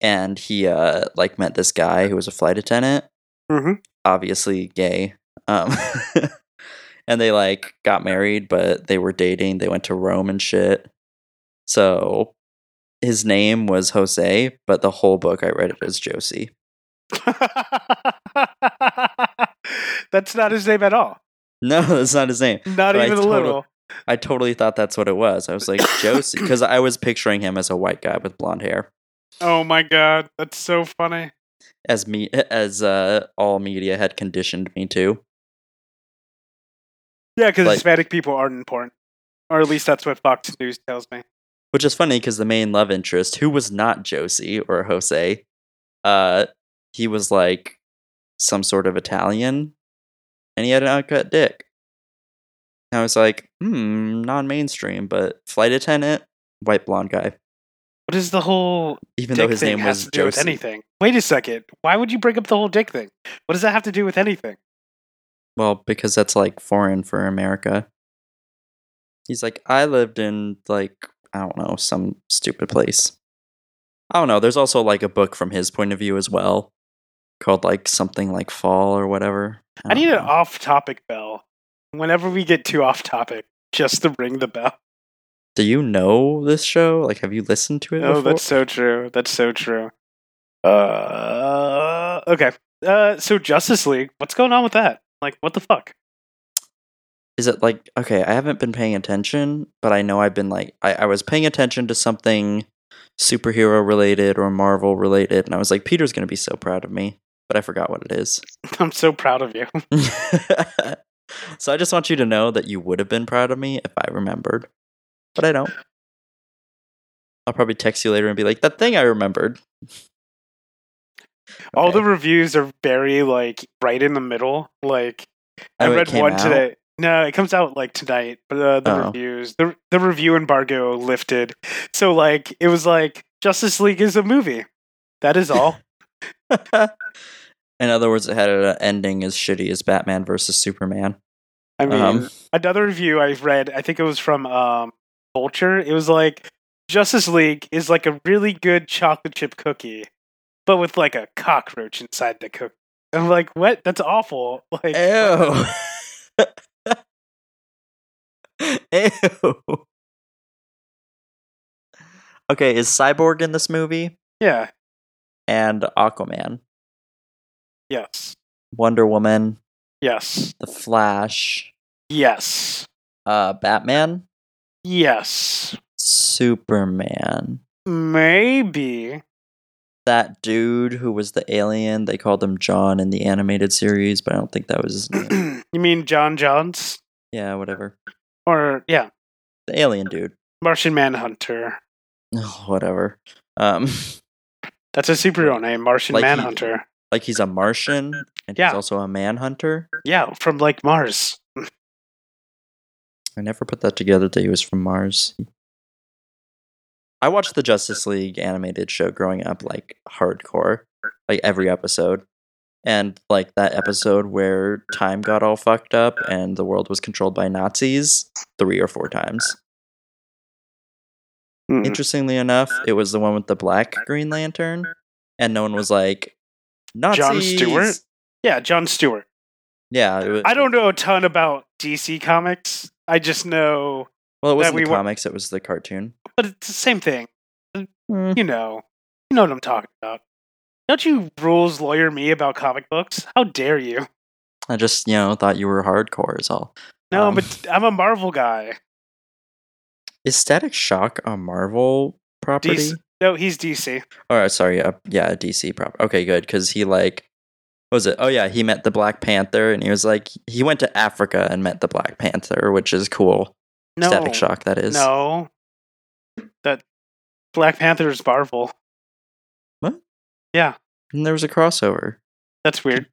and he uh like met this guy who was a flight attendant Mhm. obviously gay. Um, [laughs] and they like got married, but they were dating. They went to Rome and shit. So his name was Jose, but the whole book I read it as Josie. [laughs] That's not his name at all. No, [laughs] that's not his name. Not But I even a total- little. I totally thought that's what it was. I was like Josie [coughs] because I was picturing him as a white guy with blonde hair, Oh my god, that's so funny. as me as uh, all media had conditioned me to. Yeah, because Like- Hispanic people aren't important. Or at least that's what Fox News tells me. Which is funny because the main love interest, who was not Josie or Jose, uh, he was like some sort of Italian, and he had an uncut dick. And I was like, hmm, non-mainstream, but flight attendant, white blonde guy. What is the whole Even though his thing name was to do with Josie. anything? Wait a second. Why would you bring up the whole dick thing? What does that have to do with anything? Well, because that's like foreign for America. He's like, I lived in like I don't know some stupid place. I don't know. There's also like a book from his point of view as well, called like something like Fall or whatever. I need don't an off-topic bell. Whenever we get too off-topic, just to ring the bell. Do you know this show? Like, have you listened to it? Oh, that's so true. That's so true. Uh, okay. Uh, so Justice League, what's going on with that? Like, what the fuck? Is it like okay? I haven't been paying attention, but I know I've been like I, I was paying attention to something superhero related or Marvel related, and I was like, Peter's gonna be so proud of me, but I forgot what it is. [laughs] I'm so proud of you. [laughs] so I just want you to know that you would have been proud of me if I remembered, but I don't. I'll probably text you later and be like, "That thing I remembered." All the reviews are very like right in the middle. Like, I Oh, read one out? today. No, it comes out like tonight. But uh, the Oh. reviews, the the review embargo lifted. So like, it was like Justice League is a movie. That is all. [laughs] In other words, it had an ending as shitty as Batman versus Superman. I mean, Um. another review I read, I think it was from um, Vulture. It was like Justice League is like a really good chocolate chip cookie, but with like a cockroach inside the cookie. I'm like, what? That's awful. [laughs] Like, Ew. [laughs] Ew. Okay, is Cyborg in this movie? yeah, And Aquaman, yes, Wonder Woman, yes, The Flash, yes, uh, Batman, yes. Superman. Maybe. That dude who was the alien, they called him John in the animated series, but I don't think that was his name. [clears throat] you mean John Johns? yeah, whatever. Or, yeah, The alien dude. Martian Manhunter. whatever. Um, [laughs] That's a superhero name, Martian Like he- Manhunter. like he's a Martian and Yeah. he's also a manhunter. Yeah, from like Mars. I never put that together that he was from Mars. I watched the Justice League animated show growing up like hardcore, like every episode. And like that episode where time got all fucked up and the world was controlled by Nazis three or four times. Hmm. Interestingly enough, it was the one with the black Green Lantern, and no one was like Nazis. John Stewart? Yeah, John Stewart. Yeah, was, I don't know a ton about DC comics. I just know, Well, it wasn't we the wa- comics; it was the cartoon. but it's the same thing. Hmm. You know, you know what I'm talking about. Don't you rules lawyer me about comic books? How dare you? I just, you know, thought you were hardcore. Is all. No, Um, but [laughs] I'm a Marvel guy. Is Static Shock a Marvel property? DC. No, he's DC. Or sorry, uh, yeah, DC prop. Okay, good because he like, what was it? Oh yeah, he met the Black Panther, and he was like, he went to Africa and met the Black Panther, which is cool. No, Static Shock, that is. No, that Black Panther is Marvel. What? Yeah, And there was a crossover. that's weird.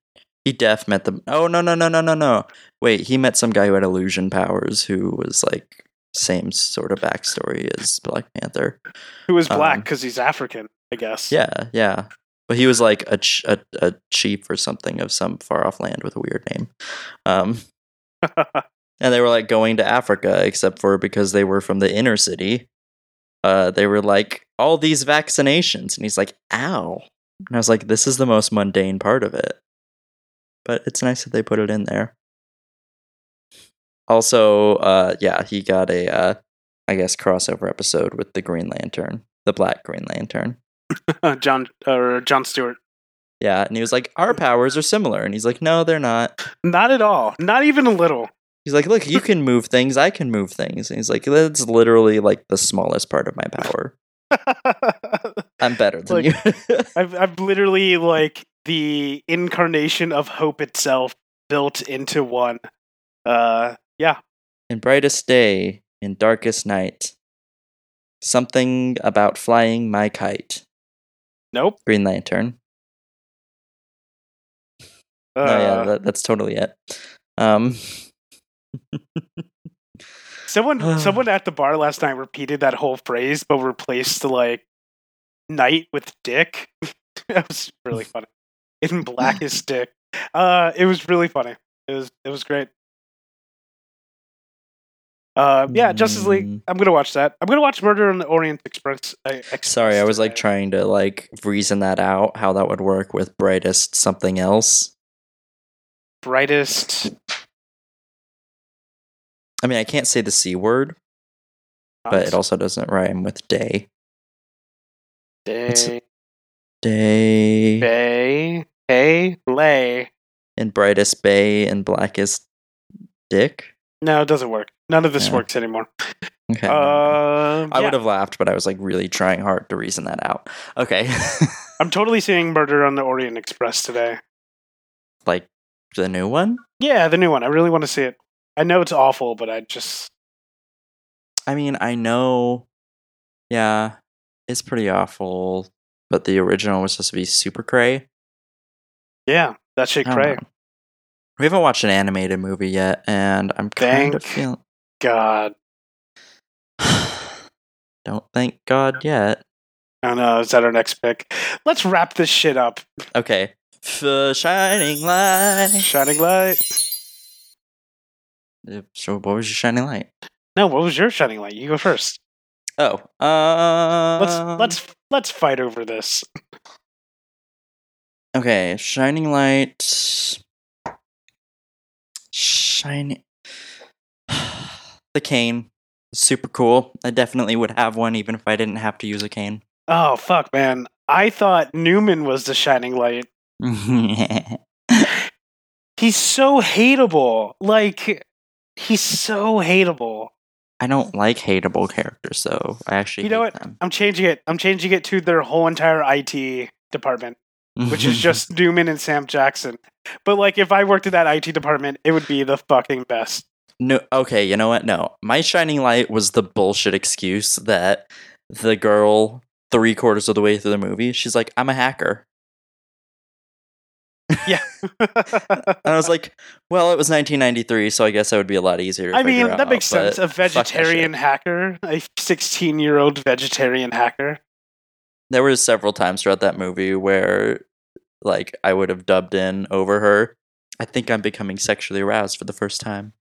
He def met the. Oh no no no no no no! Wait, he met some guy who had illusion powers, who was like same sort of backstory as Black Panther. Who was black Um, because he's African? I guess. Yeah, yeah. But he was like a, ch- a a chief or something of some far off land with a weird name. Um, [laughs] and they were like going to Africa, except for because they were from the inner city. Uh, they were like all these vaccinations, and he's like, "Ow!" And I was like, "This is the most mundane part of it." But it's nice that they put it in there. Also, uh, yeah, he got a, uh, I guess, crossover episode with the Green Lantern, the Black Green Lantern. [laughs] John or John Stewart. Yeah, and he was like, "Our powers are similar," and he's like, "No, they're not." Not at all. Not even a little. He's like, "Look, you can move things. I can move things." And he's like, "That's literally like the smallest part of my power. [laughs] I'm better than Like- you." [laughs] I've I'm literally like the incarnation of hope itself built into one. Uh, yeah. in brightest day, in darkest night, something about flying my kite. Nope. Green Lantern. Uh, oh yeah, that, that's totally it. Um, Someone [sighs] someone at the bar last night repeated that whole phrase, but replaced like night with dick. [laughs] that was really [laughs] funny. In blackest dick. Uh, it was really funny. It was it was great. Uh, yeah, Justice League. Mm. I'm gonna watch that. I'm gonna watch Murder on the Orient Express. Uh, Express Sorry, I was like trying to like reason that out, how that would work with brightest something else. brightest. I mean, I can't say the c word, but it also doesn't rhyme with day. day, Day bay, hey, lay. and brightest bay and blackest dick. No, it doesn't work. None of this Yeah. works anymore. Okay. Um, I yeah. would have laughed, but I was like really trying hard to reason that out. Okay. [laughs] I'm totally seeing Murder on the Orient Express today. like the new one? Yeah, the new one. I really want to see it. I know it's awful, but I just I mean, I know. Yeah, it's pretty awful, but the original was supposed to be super cray. yeah, that shit cray. know. We haven't watched an animated movie yet, and I'm kind of feeling. God, [sighs] Don't thank God yet. I don't know. Is that our next pick? Let's wrap this shit up. Okay. F- shining light. Shining light. Uh, So, what was your shining light? No, what was your shining light? You go first. Oh, uh, Let's let's let's fight over this. Okay, shining light. Shining. the cane. Super cool. I definitely would have one even if I didn't have to use a cane. Oh fuck, man! I thought Newman was the shining light. [laughs] He's so hateable. Like he's so hateable. I don't like hateable characters, though. I actually You know what? them. I'm changing it. I'm changing it to their whole entire IT department, which is just [laughs] Newman and Sam Jackson. But like, if I worked in that IT department, it would be the fucking best. No, okay, you know what? No. My shining light was the bullshit excuse that the girl, three quarters of the way through the movie, she's like, I'm a hacker. Yeah. And I was like, well, it was 1993, so I guess that would be a lot easier. To I mean, that out, makes sense. A vegetarian hacker, a 16 year old vegetarian hacker. There were several times throughout that movie where, like, I would have dubbed in over her. I think I'm becoming sexually aroused for the first time.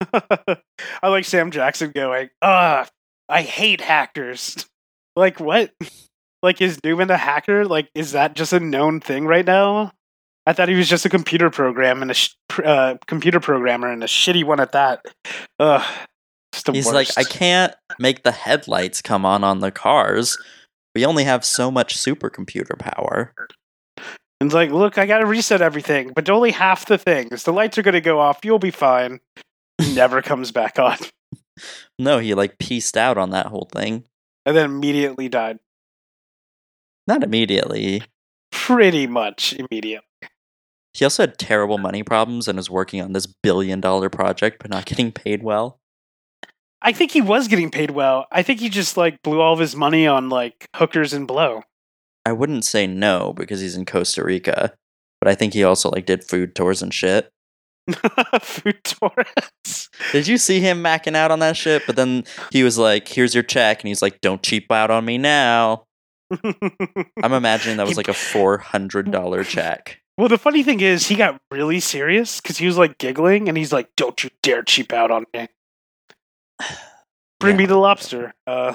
[laughs] I like Sam Jackson going, ah, I hate hackers. [laughs] Like, what? [laughs] Like, is Newman a hacker? Like, is that just a known thing right now? I thought he was just a computer program and a sh- uh, computer programmer and a shitty one at that. Ugh, He's worst. like, I can't make the headlights come on on the cars. We only have so much supercomputer power. And it's like, look, I got to reset everything, but only half the things. The lights are going to go off. You'll be fine. Never comes back on, [laughs] No, he like pieced out on that whole thing. and then immediately died. Not immediately. Pretty much immediately. He also had terrible money problems and was working on this billion dollar project but not getting paid well. I think he was getting paid well. I think he just like blew all of his money on like hookers and blow. I wouldn't say no because he's in Costa Rica, but I think he also like did food tours and shit. [laughs] Food tours. Did you see him macking out on that shit? But then he was like, "Here's your check," and he's like, "Don't cheap out on me now." [laughs] I'm imagining that was like a [laughs] four hundred dollar check. Well, the funny thing is, he got really serious because he was like giggling and he's like, "Don't you dare cheap out on me. [sighs] Bring me the lobster." Uh,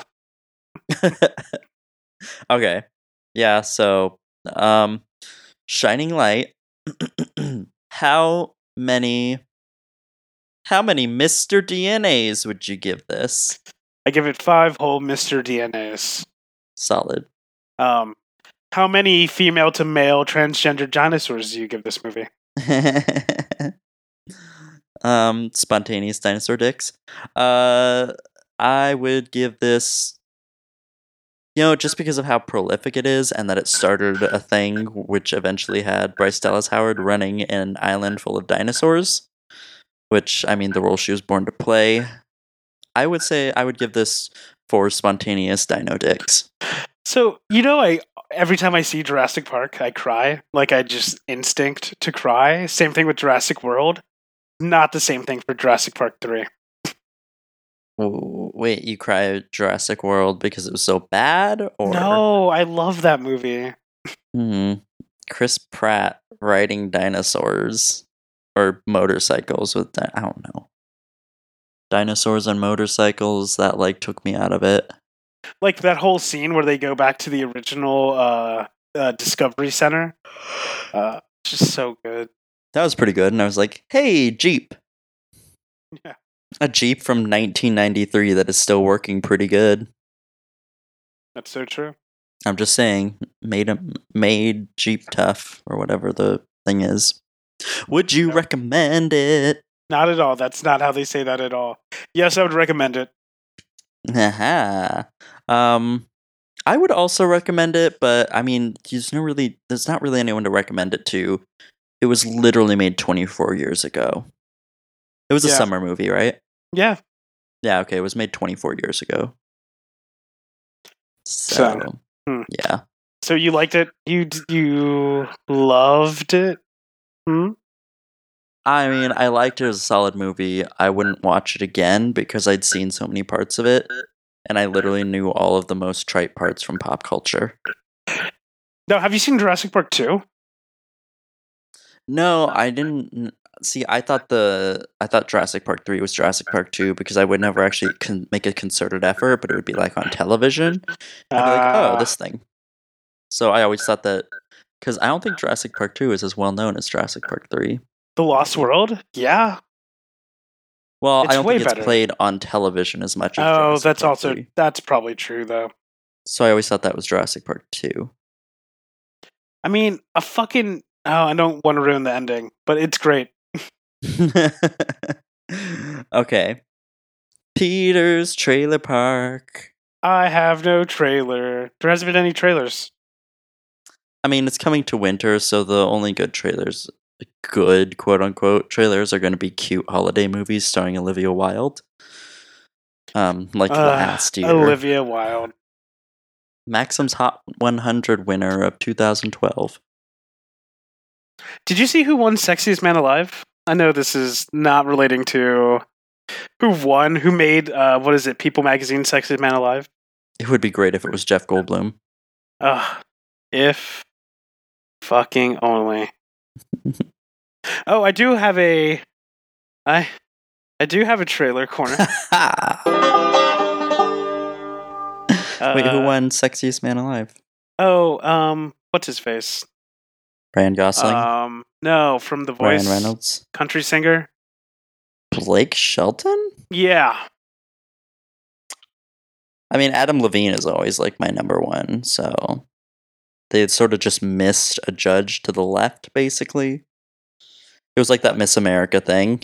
[laughs] okay. Yeah, so um Shining Light. [clears throat] how many how many Mr. DNAs would you give this? I give it five whole Mister DNAs. Solid. Um, how many female to male transgender dinosaurs do you give this movie? [laughs] um spontaneous dinosaur dicks. Uh I would give this you know, just because of how prolific it is and that it started a thing which eventually had Bryce Dallas Howard running an island full of dinosaurs, which I mean the role she was born to play. I would say I would give this four spontaneous dino dicks. So you know, I every time I see Jurassic Park, I cry. Like I just instinct to cry. Same thing with Jurassic World. Not the same thing for Jurassic Park three. Wait, you cried Jurassic World because it was so bad, or No, I love that movie. Hmm. Chris Pratt riding dinosaurs or motorcycles with di- I don't know. Dinosaurs and motorcycles that like took me out of it. Like that whole scene where they go back to the original uh, uh Discovery Center. Uh just so good. That was pretty good and I was like, "Hey, Jeep." Yeah. A Jeep from 1993 that is still working pretty good. That's so true. I'm just saying, made a made Jeep tough or whatever the thing is. Would you recommend it? Not at all. That's not how they say that at all. Yes, I would recommend it. [laughs] Haha. Um, I would also recommend it, but I mean, there's no really, there's not really anyone to recommend it to. It was literally made 24 years ago. It was a Yeah. summer movie, right? Yeah. Yeah, okay, it was made 24 years ago. So, So, hmm. yeah. So you liked it? You you loved it? Hmm? I mean, I liked it as a solid movie. I wouldn't watch it again because I'd seen so many parts of it, and I literally knew all of the most trite parts from pop culture. No, have you seen Jurassic Park 2? No, I didn't see. I thought the I thought Jurassic Park three was Jurassic Park two because I would never actually con- make a concerted effort, but it would be like on television. I'd be like, oh, Ah. this thing. So I always thought that because I don't think Jurassic Park two is as well known as Jurassic Park three. The Lost World? Yeah. Well, It's I don't think it's better. played on television as much. as Oh, Jurassic that's Park also 3. that's probably true though. So I always thought that was Jurassic Park two. I mean, a fucking oh, I don't want to ruin the ending, but it's great. [laughs] okay. Peter's Trailer Park. I have no trailer. There hasn't been any trailers. I mean, it's coming to winter, so the only good trailers, good quote unquote trailers, are going to be cute holiday movies starring Olivia Wilde. Um, like Uh, last year, Olivia Wilde. Maxim's Hot 100 winner of 2012. Did you see who won Sexiest Man Alive? I know this is not relating to who won, who made uh what is it, People Magazine Sexiest Man Alive? It would be great if it was Jeff Goldblum. Ugh. If fucking only. Oh, I do have a I I do have a trailer corner. [laughs] Wait, who Uh, won Sexiest Man Alive? Oh, um, what's his face? Ryan Gosling, Um, no, from the voice Ryan Reynolds, country singer. Blake Shelton. Yeah, I mean, Adam Levine is always like my number one, so they had sort of just missed a judge to the left, basically. It was like that Miss America thing.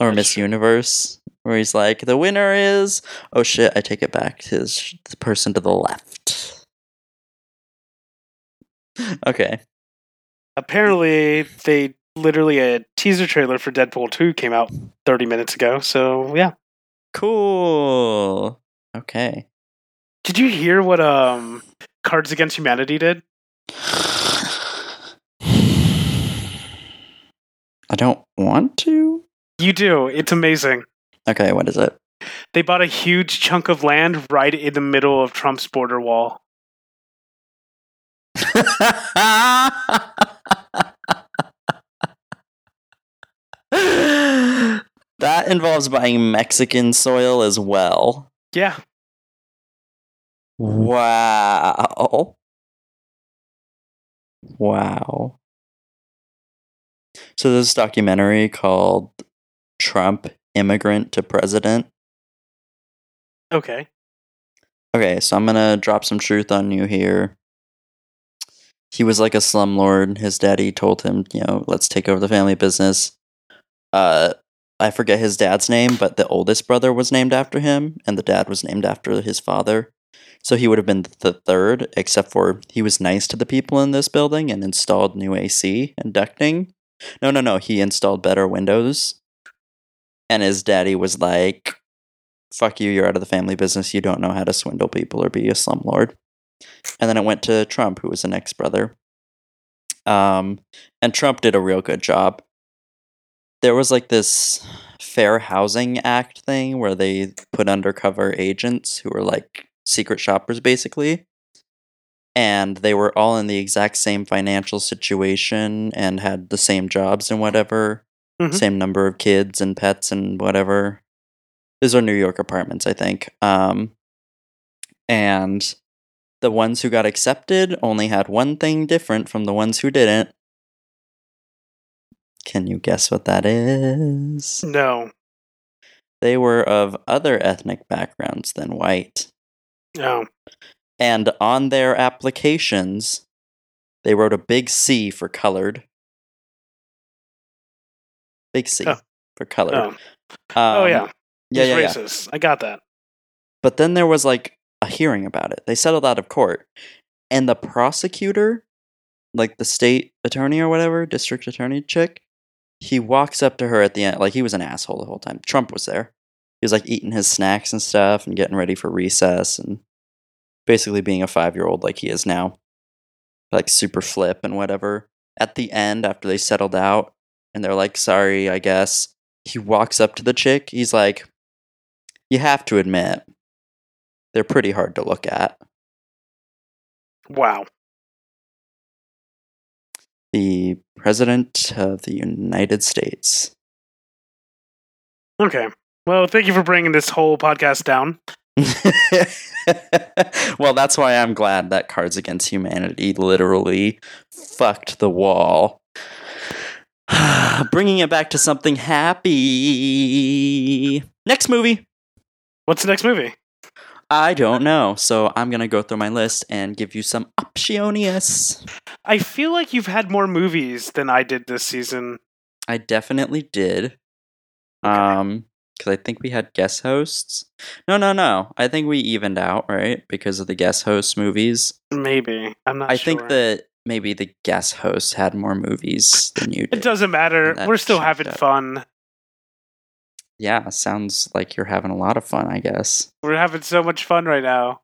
Or That's Miss true. Universe, where he's like, the winner is. Oh shit, I take it back. His the person to the left. [laughs] okay. apparently they literally a teaser trailer for Deadpool 2 came out 30 minutes ago. So, yeah. Cool. Okay. Did you hear what um Cards Against Humanity did? [sighs] I don't want to. You do. It's amazing. Okay, what is it? They bought a huge chunk of land right in the middle of Trump's border wall. [laughs] that involves buying Mexican soil as well. Yeah. Wow. Wow. So this documentary called Trump Immigrant to President. Okay. Okay, so I'm gonna drop some truth on you here. He was like a slumlord. His daddy told him, you know, let's take over the family business. Uh, I forget his dad's name, but the oldest brother was named after him, and the dad was named after his father. So he would have been the third, except for he was nice to the people in this building and installed new AC and ducting. No, no, no. He installed better windows. And his daddy was like, fuck you, you're out of the family business. You don't know how to swindle people or be a slumlord. And then it went to Trump, who was the next brother. Um, and Trump did a real good job. there was like this Fair Housing Act thing where they put undercover agents who were like secret shoppers basically. And they were all in the exact same financial situation and had the same jobs and whatever, Mhm. same number of kids and pets and whatever. These are New York apartments, I think. Um, and the ones who got accepted only had one thing different from the ones who didn't. Can you guess what that is? No. They were of other ethnic backgrounds than white. No. And on their applications, they wrote a big C for colored. Big C Oh. for colored. Oh. Um, oh yeah. Yeah, yeah, yeah. I got that. But then there was like a hearing about it. They settled out of court. And the prosecutor, like the state attorney or whatever, district attorney chick, he walks up to her at the end. Like he was an asshole the whole time. Trump was there. He was like eating his snacks and stuff and getting ready for recess and basically being a five year old like he is now. Like super flip and whatever. At the end, after they settled out and they're like, sorry, I guess, he walks up to the chick. He's like, you have to admit, they're pretty hard to look at. Wow. The President of the United States. Okay. Well, thank you for bringing this whole podcast down. [laughs] well, that's why I'm glad that Cards Against Humanity literally fucked the wall. [sighs] Bringing it back to something happy. Next movie. What's the next movie? I don't know, so I'm gonna go through my list and give you some optionius. I feel like you've had more movies than I did this season. I definitely did. Okay. Um, because I think we had guest hosts. No, no, no. I think we evened out, right? Because of the guest host movies. Maybe. I'm not I sure. think that maybe the guest hosts had more movies than you did. It doesn't matter. We're still having out. fun. Yeah, sounds like you're having a lot of fun, I guess. We're having so much fun right now.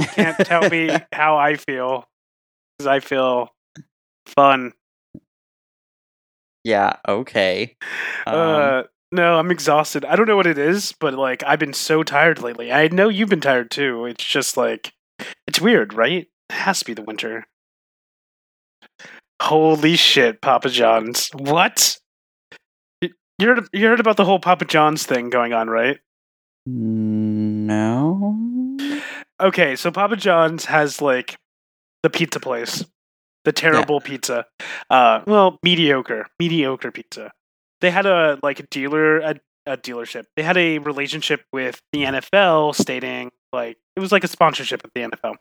Can't tell me [laughs] how I feel. Because I feel fun. yeah, okay. Um, uh, no, I'm exhausted. I don't know what it is, but like I've been so tired lately. I know you've been tired too. It's just like it's weird, right? It has to be the winter. Holy shit, Papa John's. What? You you heard, you heard about the whole Papa John's thing going on, right? no. Okay, so Papa John's has like the pizza place, the terrible pizza. Uh, well, mediocre, mediocre pizza. They had a like a dealer, a, a dealership. They had a relationship with the NFL, stating like it was like a sponsorship of the NFL.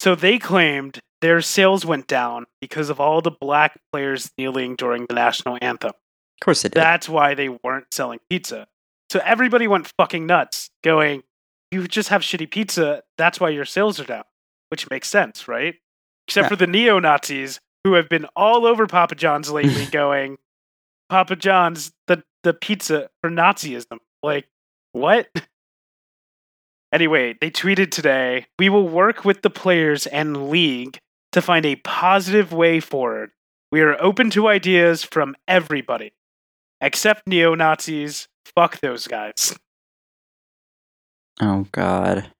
So they claimed their sales went down because of all the black players kneeling during the national anthem. Of course it did. That's why they weren't selling pizza. So everybody went fucking nuts, going, You just have shitty pizza. That's why your sales are down. Which makes sense, right? Except Yeah. for the neo Nazis who have been all over Papa John's lately, [laughs] going, Papa John's, the, the pizza for Nazism. Like, what? [laughs] Anyway, they tweeted today We will work with the players and league to find a positive way forward. We are open to ideas from everybody, except neo Nazis. Fuck those guys. [laughs] oh god.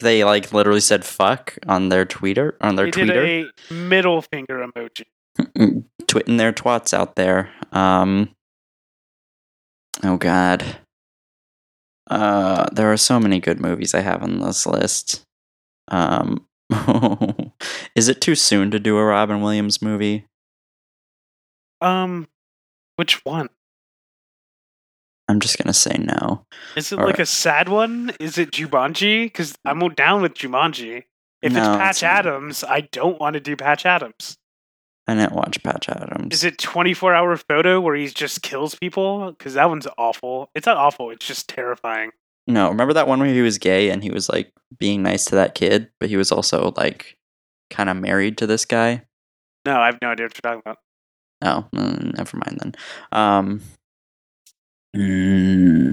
They like literally said fuck on their tweeter on their They a middle finger emoji. [laughs] twitting their twats out there. Um Oh god. Uh there are so many good movies I have on this list. Um [laughs] Is it too soon to do a Robin Williams movie? Um, which one? I'm just gonna say no. Is it All like right. a sad one? Is it Jumanji? Because I'm down with Jumanji. If No, it's it's Patch not. Adams, I don't want to do Patch Adams. I didn't watch Patch Adams. Is it 24 hour photo where he just kills people? Because that one's awful. It's not awful, it's just terrifying. No, remember that one where he was gay and he was like being nice to that kid, but he was also like kind of married to this guy? No, I have no idea what you're talking about. Oh, mm, never mind then. Um, mm,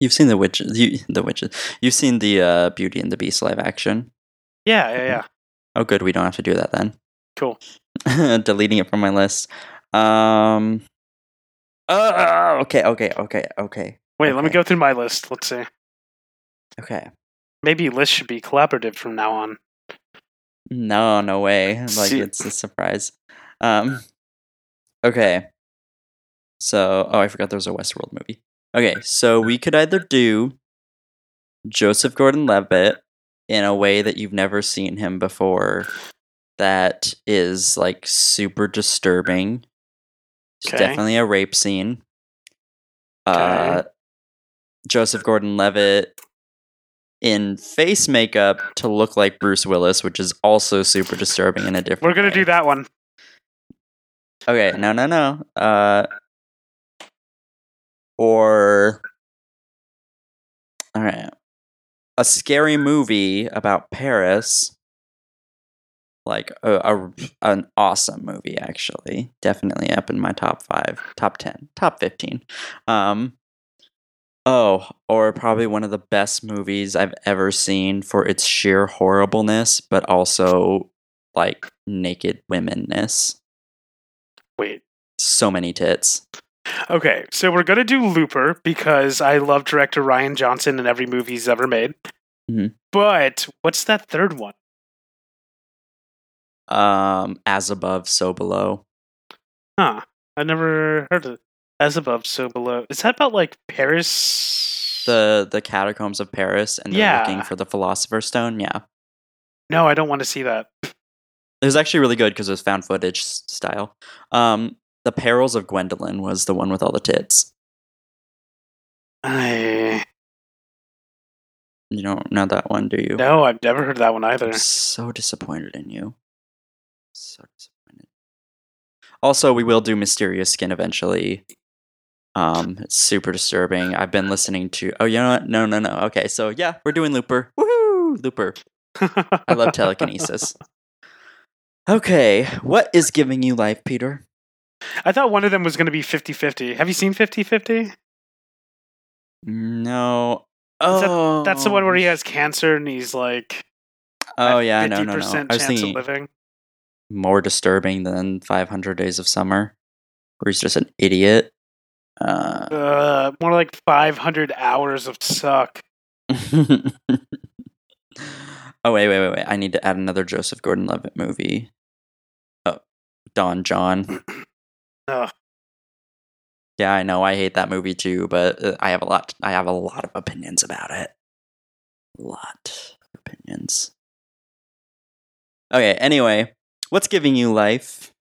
you've seen the witches. You, the witches. You've seen the uh, Beauty and the Beast live action. Yeah, yeah, yeah. Oh, good. We don't have to do that then. Cool. [laughs] Deleting it from my list. Um. Oh, okay, okay, okay, okay, Wait, let me go through my list. Let's see. okay. Maybe lists should be collaborative from now on. No, no way. Like See- [laughs] it's a surprise. Um. Okay. So, oh, I forgot there was a Westworld movie. Okay, so we could either do Joseph Gordon-Levitt in a way that you've never seen him before, that is like super disturbing. It's Okay. definitely a rape scene. Uh, Okay. Joseph Gordon-Levitt in face makeup to look like Bruce Willis, which is also super disturbing in a different. We're gonna do that one. Okay, no, no, no. Uh, or all right, a scary movie about Paris. Like a, a an awesome movie, actually, definitely up in my top five, top ten, top fifteen. Um, oh, or probably one of the best movies I've ever seen for its sheer horribleness, but also like naked womenness Wait. so many tits. Okay, so we're gonna do Looper because I love director Rian Johnson in every movie he's ever made. Mhm. But what's that third one? Um, as above, so below. Huh. I never heard of As Above, So Below. Is that about like Paris? The the catacombs of Paris, and they're looking for the Philosopher's Stone. Yeah, No, I don't want to see that. it was actually really good because it was found footage style. Um, the Perils of Gwendoline was the one with all the tits. I You don't know that one, do you? no, I've never heard that one either. I'm so disappointed in you. So disappointed. Also, we will do Mysterious Skin eventually. Um, it's super disturbing. I've been listening to. Oh, you know what? No, no, no. Okay, so yeah, we're doing Looper. Woohoo, Looper. I love [laughs] telekinesis. Okay, what is giving you life, Peter? I thought one of them was going to be 50-50. Have you seen 50-50? No. Is that- Oh, That's the one where he has cancer and he's like Oh yeah, no, no, no. 50% I was chance thinking of living. more disturbing than 500 Days of Summer, where he's just an idiot. Uh, Uh, more like 500 hours of suck. [laughs] oh wait, wait, wait, wait! I need to add another Joseph Gordon-Levitt movie. Oh, Don Jon. [clears throat] Ugh. Yeah, I know. I hate that movie too, but uh, I have a lot. I have a lot of opinions about it. A lot of opinions. Okay. Anyway, what's giving you life?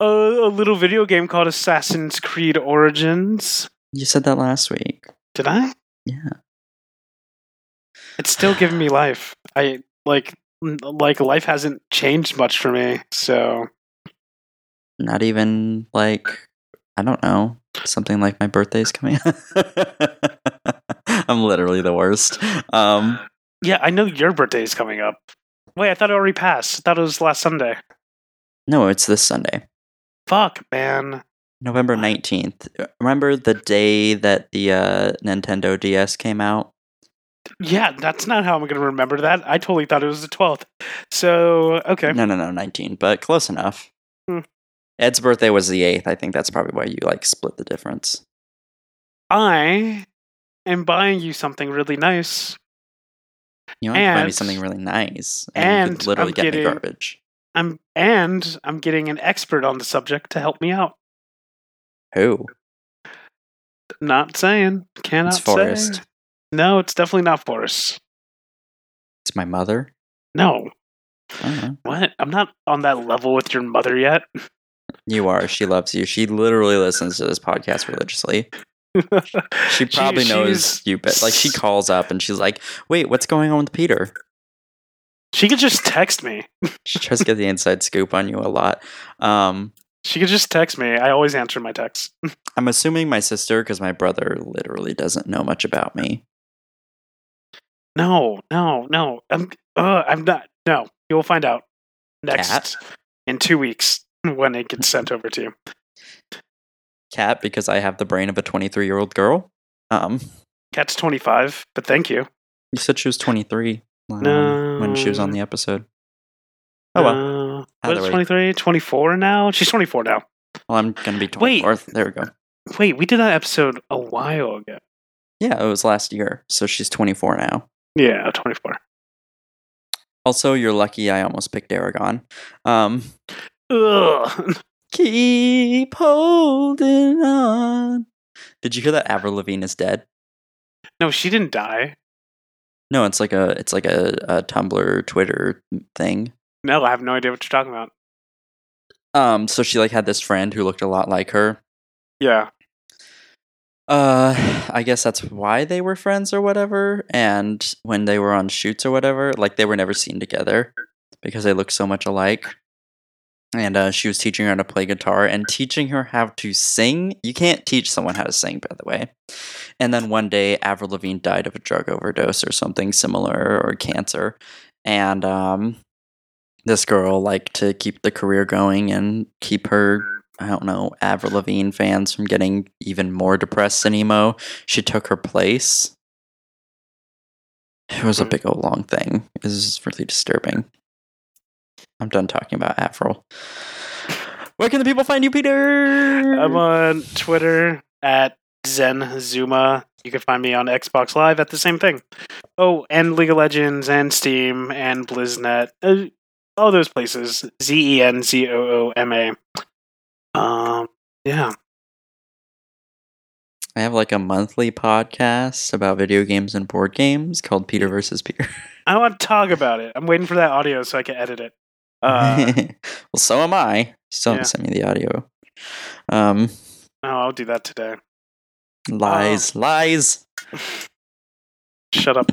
A, a little video game called Assassin's Creed Origins. You said that last week. Did I? Yeah. It's still giving me [sighs] life. I like like life hasn't changed much for me. So Not even like I don't know something like my birthday's coming. [laughs] I'm literally the worst. Um, yeah, I know your birthday is coming up. Wait, I thought it already passed. I thought it was last Sunday. no, it's this Sunday, Fuck, man. November nineteenth. Remember the day that the uh, Nintendo DS came out? Yeah, that's not how I'm going to remember that. I totally thought it was the 12th. So, okay. No, no, no, nineteen, but close enough. Ed's birthday was the eighth. I think that's probably why you like split the difference. I am buying you something really nice. You want to buy me something really nice, and, you and could literally I'm get me getting- garbage. I'm and I'm getting an expert on the subject to help me out. Who? Not saying. Cannot It's Forrest. say. No, it's definitely not Forrest. It's my mother. No. I don't know. What? I'm not on that level with your mother yet. You are. She loves you. She literally listens to this podcast religiously. [laughs] She probably knows you, but like she calls up and she's like, "Wait, what's going on with Peter?" She could just text me. She tries to get the inside scoop on you a lot. Um, She could just text me. I always answer my texts. [laughs] I'm assuming my sister, because my brother literally doesn't know much about me. No, no, no. I'm. Uh, I'm not. No, you'll find out next Cat? in two weeks [laughs] when it gets sent over to you. Cat, because I have the brain of a 23 year old girl. Um, Cat's 25, but thank you. you said she was 23 um, when she was on the episode. Oh well. Uh, what is way. 23? 24 now? She's 24 now. Well, I'm gonna be Wait. There we go. Wait, we did that episode a while ago. Yeah, it was last year, so she's 24 now. Yeah, 24. Also, you're lucky I almost picked Eragon. Um, Ugh. keep holding on. Did you hear that Avril Lavigne is dead? No, she didn't die. No, it's like a it's like a, a Tumblr Twitter thing. No, I have no idea what you're talking about. Um, so she like had this friend who looked a lot like her. Yeah. Uh, I guess that's why they were friends or whatever. And when they were on shoots or whatever, like they were never seen together because they look so much alike. And uh, she was teaching her how to play guitar and teaching her how to sing. You can't teach someone how to sing, by the way. And then one day, Avril Lavigne died of a drug overdose or something similar or cancer. And um, this girl, like, to keep the career going and keep her I don't know, Avril Lavigne fans from getting even more depressed than emo. She took her place. It was a Hmm. big old long thing. It was really disturbing. I'm done talking about Avril. Where can the people find you, Peter? I'm on Twitter at Zenzooma. You can find me on Xbox Live at the same thing. Oh, and League of Legends and Steam and BlizzNet. Uh, all those places. Z E N Z O O M A. Um, yeah. I have like a monthly podcast about video games and board games called Peter versus Peter. I want to talk about it. I'm waiting for that audio so I can edit it. Uh, [laughs] well, so am I. Still haven't Yeah. sent me the audio. Um, oh, I'll do that today. lies, lies. [laughs] Shut up.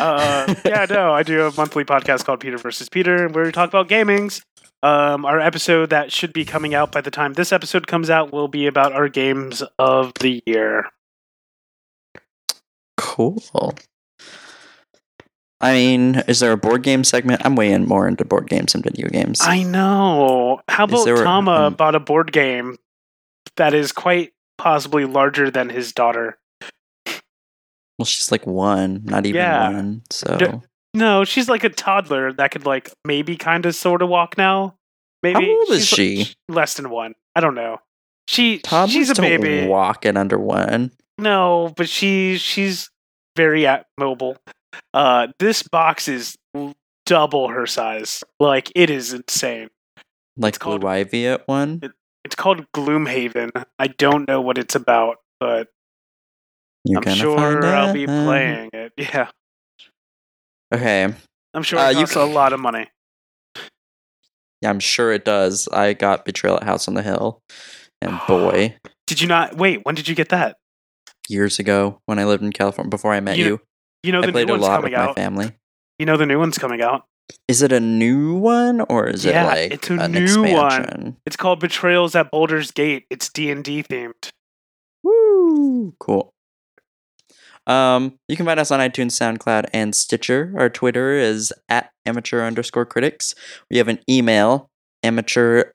Uh, yeah, no, I do a monthly podcast called Peter versus Peter, where we talk about gamings. Um, our episode that should be coming out by the time this episode comes out will be about our games of the year. Cool. I mean, is there a board game segment? I'm way in more into board games than video games. I know. How about there Tama um, bought a board game that is quite possibly larger than his daughter? well, she's like one, not even Yeah. one. So D- No, she's like a toddler that could like maybe kind of sort of walk now. Maybe How old is She's, like, she? less than one. I don't know. She toddlers she's a baby. walk at under one. No, but she she's very at mobile. Uh, this box is double her size. Like it is insane. Like It's called- Blue Ivy at one. It's called Gloomhaven. I don't know what it's about, but You're I'm sure I'll be playing it. [laughs] Yeah, Okay. I'm sure Uh, it you costs a lot of money. Yeah, I'm sure it does. I got Betrayal at House on the Hill, and [gasps] boy, Did you not wait? When did you get that? years ago when I lived in California before I met You you, You know I the played new a one's lot coming with my out. family. You know the new one's coming out. Is it a new one or is Yeah, it like it's a an new one. expansion? It's called Betrayals at Baldur's Gate. It's D and D themed. Woo! Cool. Um, you can find us on iTunes, SoundCloud, and Stitcher. Our Twitter is at amateur underscore critics. We have an email, amateur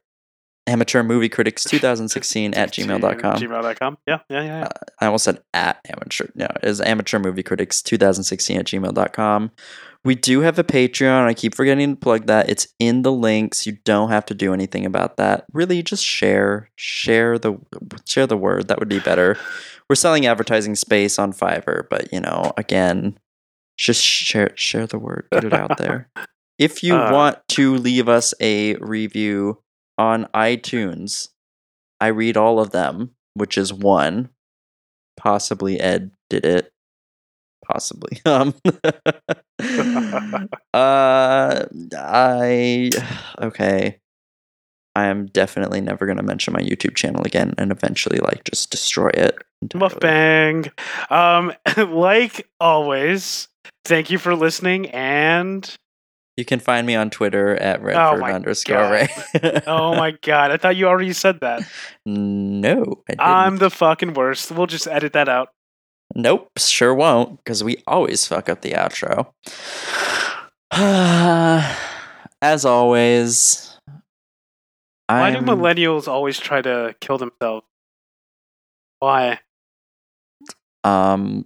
amateur movie critics 2016 at gmail.com. Gmail.com. Yeah, yeah, yeah. yeah. I almost said at amateur. No, it is amateur movie critics 2016 at gmail.com. We do have a Patreon. I keep forgetting to plug that. It's in the links. You don't have to do anything about that. Really, just share, share the share the word. That would be better. We're selling advertising space on Fiverr, but you know, again, just share share the word. Get it out there. [laughs] If you Uh. want to leave us a review on iTunes, I read all of them, which is one. Possibly Ed did it. Possibly. [laughs] Um [laughs] uh I okay. I am definitely never gonna mention my YouTube channel again and eventually like just destroy it. Mukbang. Um, [laughs] like always, thank you for listening. And You can find me on Twitter at Redford my underscore. Ray. [laughs] oh my god, I thought you already said that. [laughs] No, I didn't. I'm the fucking worst. We'll just edit that out. Nope, sure won't, because we always fuck up the outro. [sighs] As always, Why do I'm, millennials always try to kill themselves? Why? um,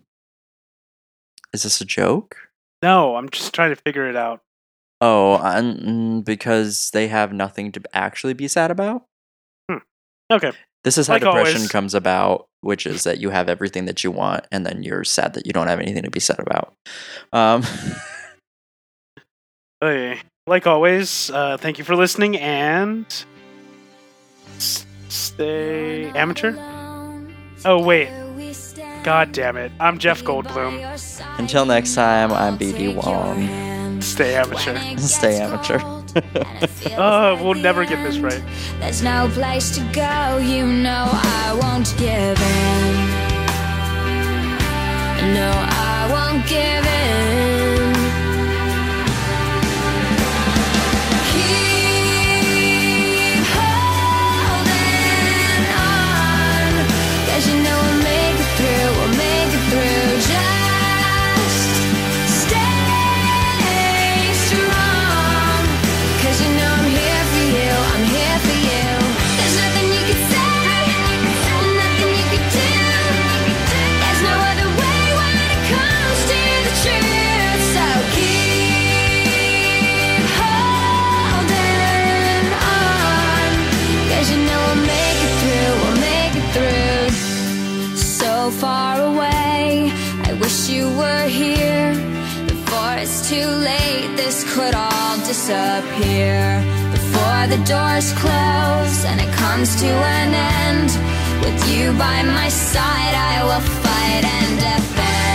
is this a joke? No, I'm just trying to figure it out. Oh, and because they have nothing to actually be sad about. Okay. This is how Like depression always. comes about, which is that you have everything that you want, and then you're sad that you don't have anything to be sad about. Um, [laughs] Okay. Like always, uh, thank you for listening and stay amateur. Oh wait, god damn it! I'm Jeff Goldblum. until next time, I'm BD Wong. Stay amateur. [laughs] Stay amateur. [laughs] [laughs] Oh, we'll never get this right. There's no place to go, you know I won't give in. No, I won't give in. Disappear. Before the doors close and it comes to an end. With you by my side, I will fight and defend.